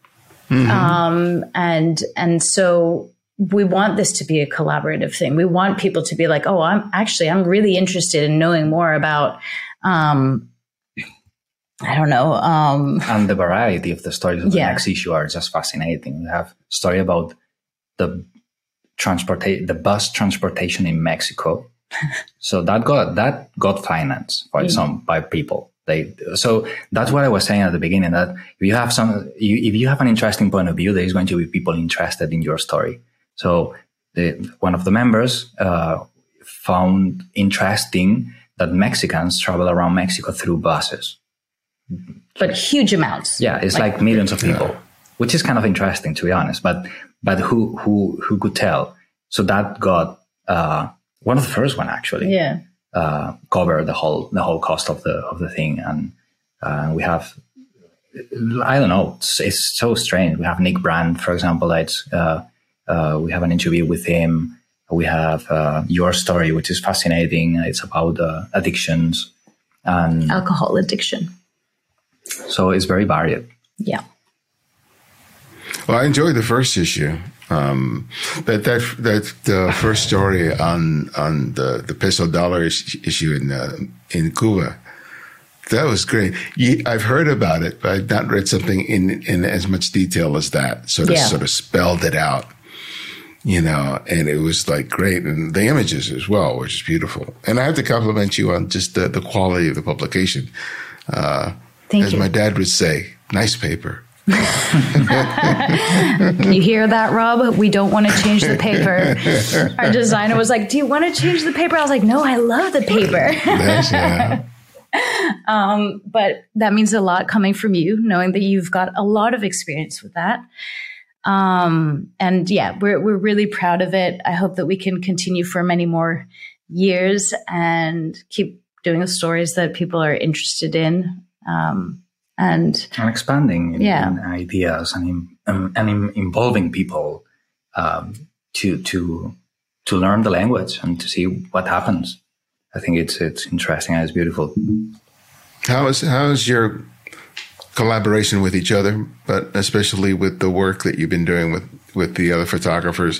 Mm-hmm. Um, and, and so we want this to be a collaborative thing. We want people to be like, oh, I'm actually, I'm really interested in knowing more about, um, I don't know. Um, and the variety of the stories of yeah. the next issue are just fascinating. We have story about the transportation, the bus transportation in Mexico. so that got that got financed by mm-hmm. some by people. They, so that's what I was saying at the beginning that if you have some, you, if you have an interesting point of view, there is going to be people interested in your story. So the, one of the members uh, found interesting that Mexicans travel around Mexico through buses. But huge amounts. Yeah, it's like, like millions of people, yeah. which is kind of interesting to be honest. But but who who who could tell? So that got uh, one of the first one actually. Yeah uh, cover the whole the whole cost of the of the thing. And uh, we have I don't know, it's, it's, so strange. We have Nick Brandt, for example. That's uh, uh, we have an interview with him. We have uh, your story, which is fascinating. It's about uh, addictions and alcohol addiction. So it's very varied. Yeah. Well, I enjoyed the first issue. Um, that that that the first story on on the the peso dollar issue in uh, in Cuba. That was great. I've heard about it, but I've not read something in in as much detail as that. Sort of yeah. sort of spelled it out, you know. And it was like great, and the images as well, which is beautiful. And I have to compliment you on just the, the quality of the publication. Uh, Thank as you. my dad would say, nice paper. you hear that, Rob? We don't want to change the paper. Our designer was like, Do you want to change the paper? I was like, No, I love the paper. yeah. um, but that means a lot coming from you, knowing that you've got a lot of experience with that. Um, and yeah, we're we're really proud of it. I hope that we can continue for many more years and keep doing the stories that people are interested in. Um, and, and expanding in, yeah. in ideas and in, um, and in involving people um, to to to learn the language and to see what happens. I think it's it's interesting and it's beautiful. How is how is your collaboration with each other, but especially with the work that you've been doing with with the other photographers?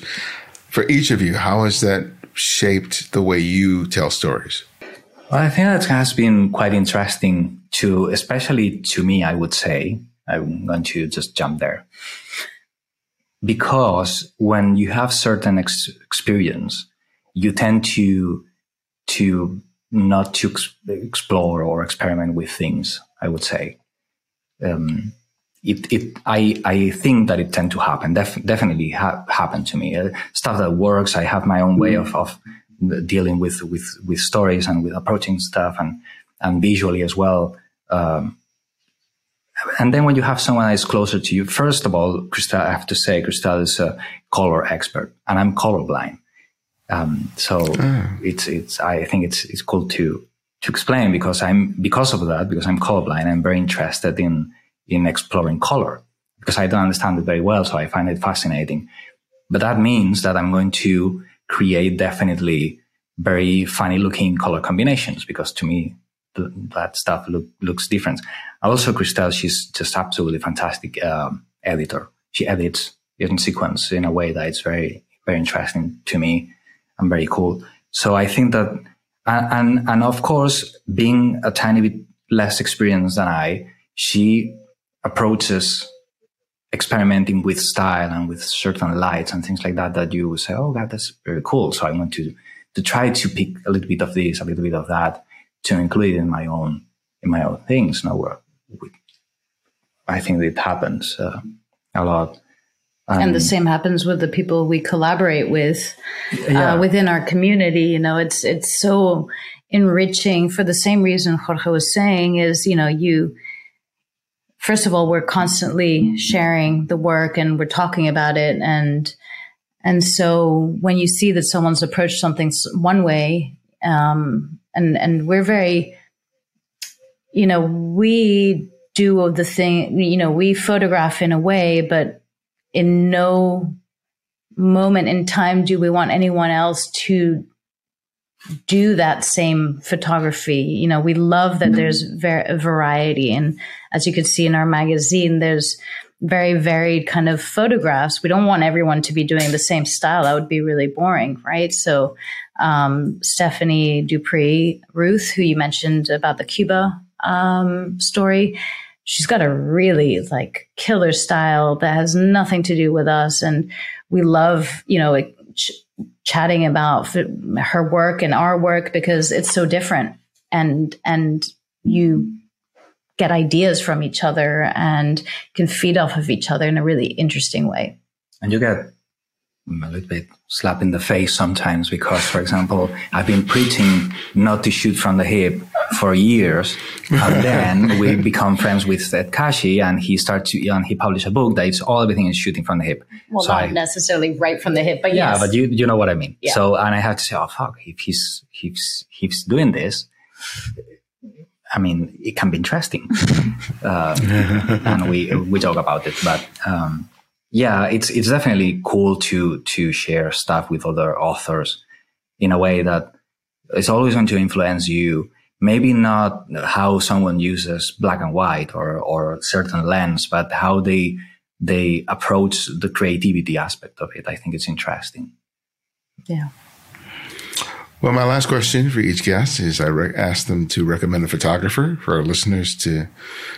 For each of you, how has that shaped the way you tell stories? Well, I think that has been quite interesting to, especially to me, I would say. I'm going to just jump there. Because when you have certain ex- experience, you tend to, to not to ex- explore or experiment with things, I would say. Um, it, it, I, I think that it tend to happen. Def, definitely ha- happened to me. Uh, stuff that works. I have my own way of, of dealing with, with, with stories and with approaching stuff and, and visually as well. Um, and then when you have someone that is closer to you, first of all, Christelle, I have to say, Christelle is a color expert and I'm colorblind. Um, so oh. it's, it's, I think it's, it's cool to, to explain because I'm, because of that, because I'm colorblind, I'm very interested in, in exploring color because I don't understand it very well. So I find it fascinating. But that means that I'm going to create definitely very funny looking color combinations because to me, the, that stuff look, looks different. Also, Christelle, she's just absolutely fantastic um, editor. She edits in sequence in a way that it's very, very interesting to me and very cool. So I think that, and, and, and of course, being a tiny bit less experienced than I, she approaches experimenting with style and with certain lights and things like that that you say, oh God, that's very cool. So I want to to try to pick a little bit of this, a little bit of that, to include in my own in my own things. No, where I think it happens uh, a lot. Um, and the same happens with the people we collaborate with yeah. uh, within our community. You know, it's it's so enriching for the same reason Jorge was saying is, you know, you first of all, we're constantly sharing the work and we're talking about it. And, and so when you see that someone's approached something one way, um, and, and we're very, you know, we do the thing, you know, we photograph in a way, but in no moment in time do we want anyone else to do that same photography. You know, we love that mm-hmm. there's ver- variety. And as you could see in our magazine, there's very varied kind of photographs. We don't want everyone to be doing the same style. That would be really boring, right? So, um, Stephanie Dupree, Ruth, who you mentioned about the Cuba um, story, she's got a really like killer style that has nothing to do with us. And we love, you know, it, chatting about her work and our work because it's so different and and you get ideas from each other and can feed off of each other in a really interesting way and you get a little bit slap in the face sometimes because, for example, I've been preaching not to shoot from the hip for years, and then we become friends with Ed Kashi, and he starts to, and he published a book that it's all everything is shooting from the hip. Well, so not I, necessarily right from the hip, but yeah, yes. but you you know what I mean. Yeah. So, and I have to say, oh fuck, if he's he's he's doing this. I mean, it can be interesting, um, and we we talk about it. But um, yeah, it's it's definitely cool to to share stuff with other authors in a way that it's always going to influence you. Maybe not how someone uses black and white or or certain lens, but how they they approach the creativity aspect of it. I think it's interesting. Yeah. Well, my last question for each guest is I re- ask them to recommend a photographer for our listeners to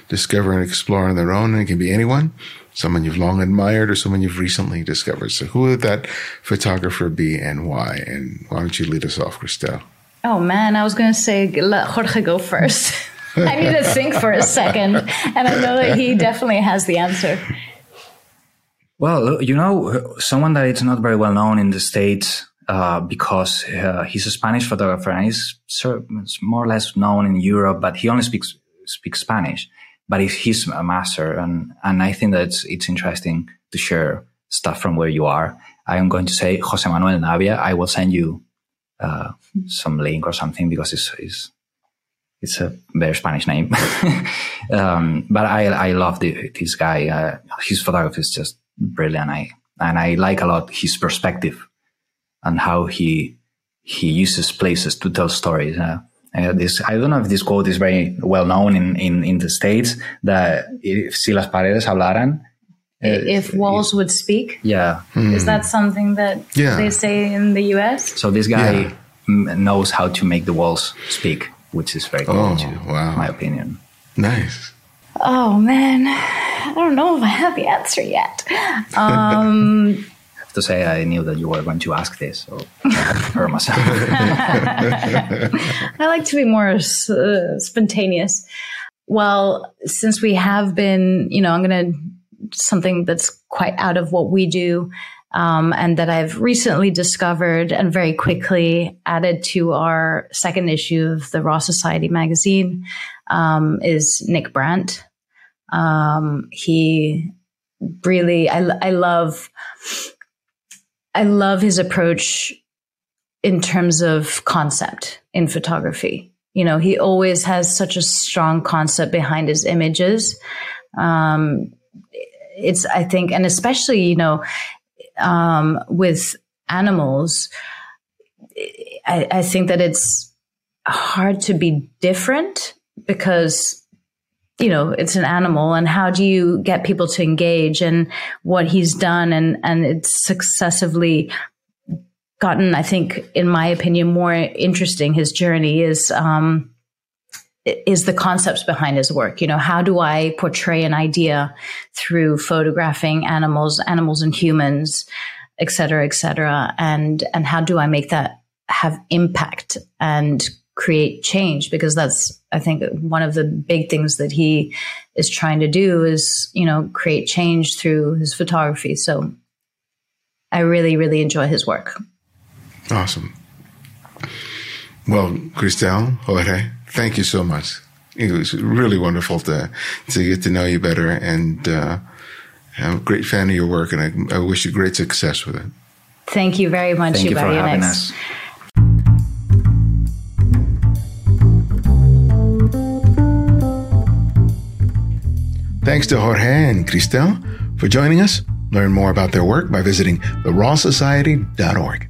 discover and explore on their own. And it can be anyone someone you've long admired or someone you've recently discovered. So who would that photographer be and why? And why don't you lead us off, Christelle? Oh man, I was going to say let Jorge go first. I need to think for a second. And I know that he definitely has the answer. Well, you know, someone that is not very well known in the States uh, because uh, he's a Spanish photographer and he's more or less known in Europe, but he only speaks speaks Spanish. But he's a master, and and I think that it's, it's interesting to share stuff from where you are. I am going to say José Manuel Navia. I will send you uh, some link or something because it's, it's it's a very Spanish name. um, but I I love the, this guy. Uh, his photography is just brilliant. I and I like a lot his perspective and how he he uses places to tell stories. Uh, this I don't know if this quote is very well known in in, in the states that if si las paredes hablaran. Uh, if walls would speak, yeah, is that something that yeah. they say in the U.S.? So this guy yeah. knows how to make the walls speak, which is very cool, oh, too, wow. my opinion. Nice. Oh man, I don't know if I have the answer yet. Um, to say I knew that you were going to ask this, so I myself. I like to be more uh, spontaneous. Well, since we have been, you know, I'm going to something that's quite out of what we do. Um, and that I've recently discovered and very quickly added to our second issue of the Raw Society magazine um, is Nick Brandt. Um, he really, I, I love I love his approach in terms of concept in photography. You know, he always has such a strong concept behind his images. Um, it's, I think, and especially, you know, um, with animals, I, I think that it's hard to be different because you know, it's an animal and how do you get people to engage and what he's done and, and it's successively gotten, I think, in my opinion, more interesting. His journey is, um, is the concepts behind his work. You know, how do I portray an idea through photographing animals, animals and humans, et cetera, et cetera. And, and how do I make that have impact and create change because that's i think one of the big things that he is trying to do is you know create change through his photography. So i really really enjoy his work. Awesome. Well Christelle jorge thank you so much. It was really wonderful to to get to know you better and uh, i'm a great fan of your work and I, I wish you great success with it. Thank you very much thank you for having us Thanks to Jorge and Christelle for joining us. Learn more about their work by visiting therawsociety.org.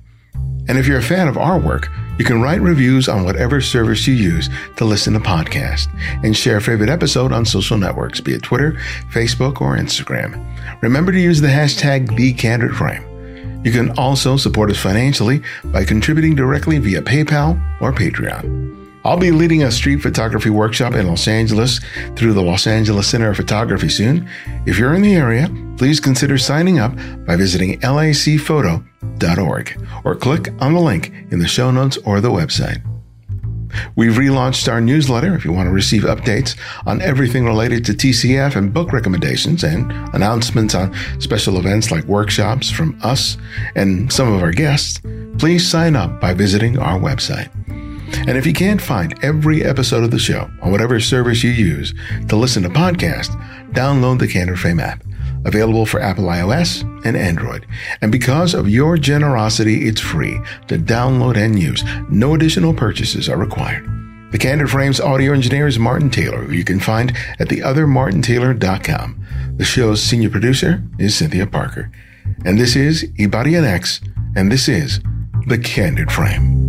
And if you're a fan of our work, you can write reviews on whatever service you use to listen to podcasts and share a favorite episode on social networks, be it Twitter, Facebook, or Instagram. Remember to use the hashtag TheCandidFrame. You can also support us financially by contributing directly via PayPal or Patreon. I'll be leading a street photography workshop in Los Angeles through the Los Angeles Center of Photography soon. If you're in the area, please consider signing up by visiting lacphoto.org or click on the link in the show notes or the website. We've relaunched our newsletter if you want to receive updates on everything related to TCF and book recommendations and announcements on special events like workshops from us and some of our guests. Please sign up by visiting our website. And if you can't find every episode of the show on whatever service you use to listen to podcasts, download the Candid Frame app, available for Apple iOS and Android. And because of your generosity, it's free to download and use. No additional purchases are required. The Candid Frames audio engineer is Martin Taylor, who you can find at theothermartintaylor.com. The show's senior producer is Cynthia Parker. And this is Ibarionex, and this is The Candid Frame.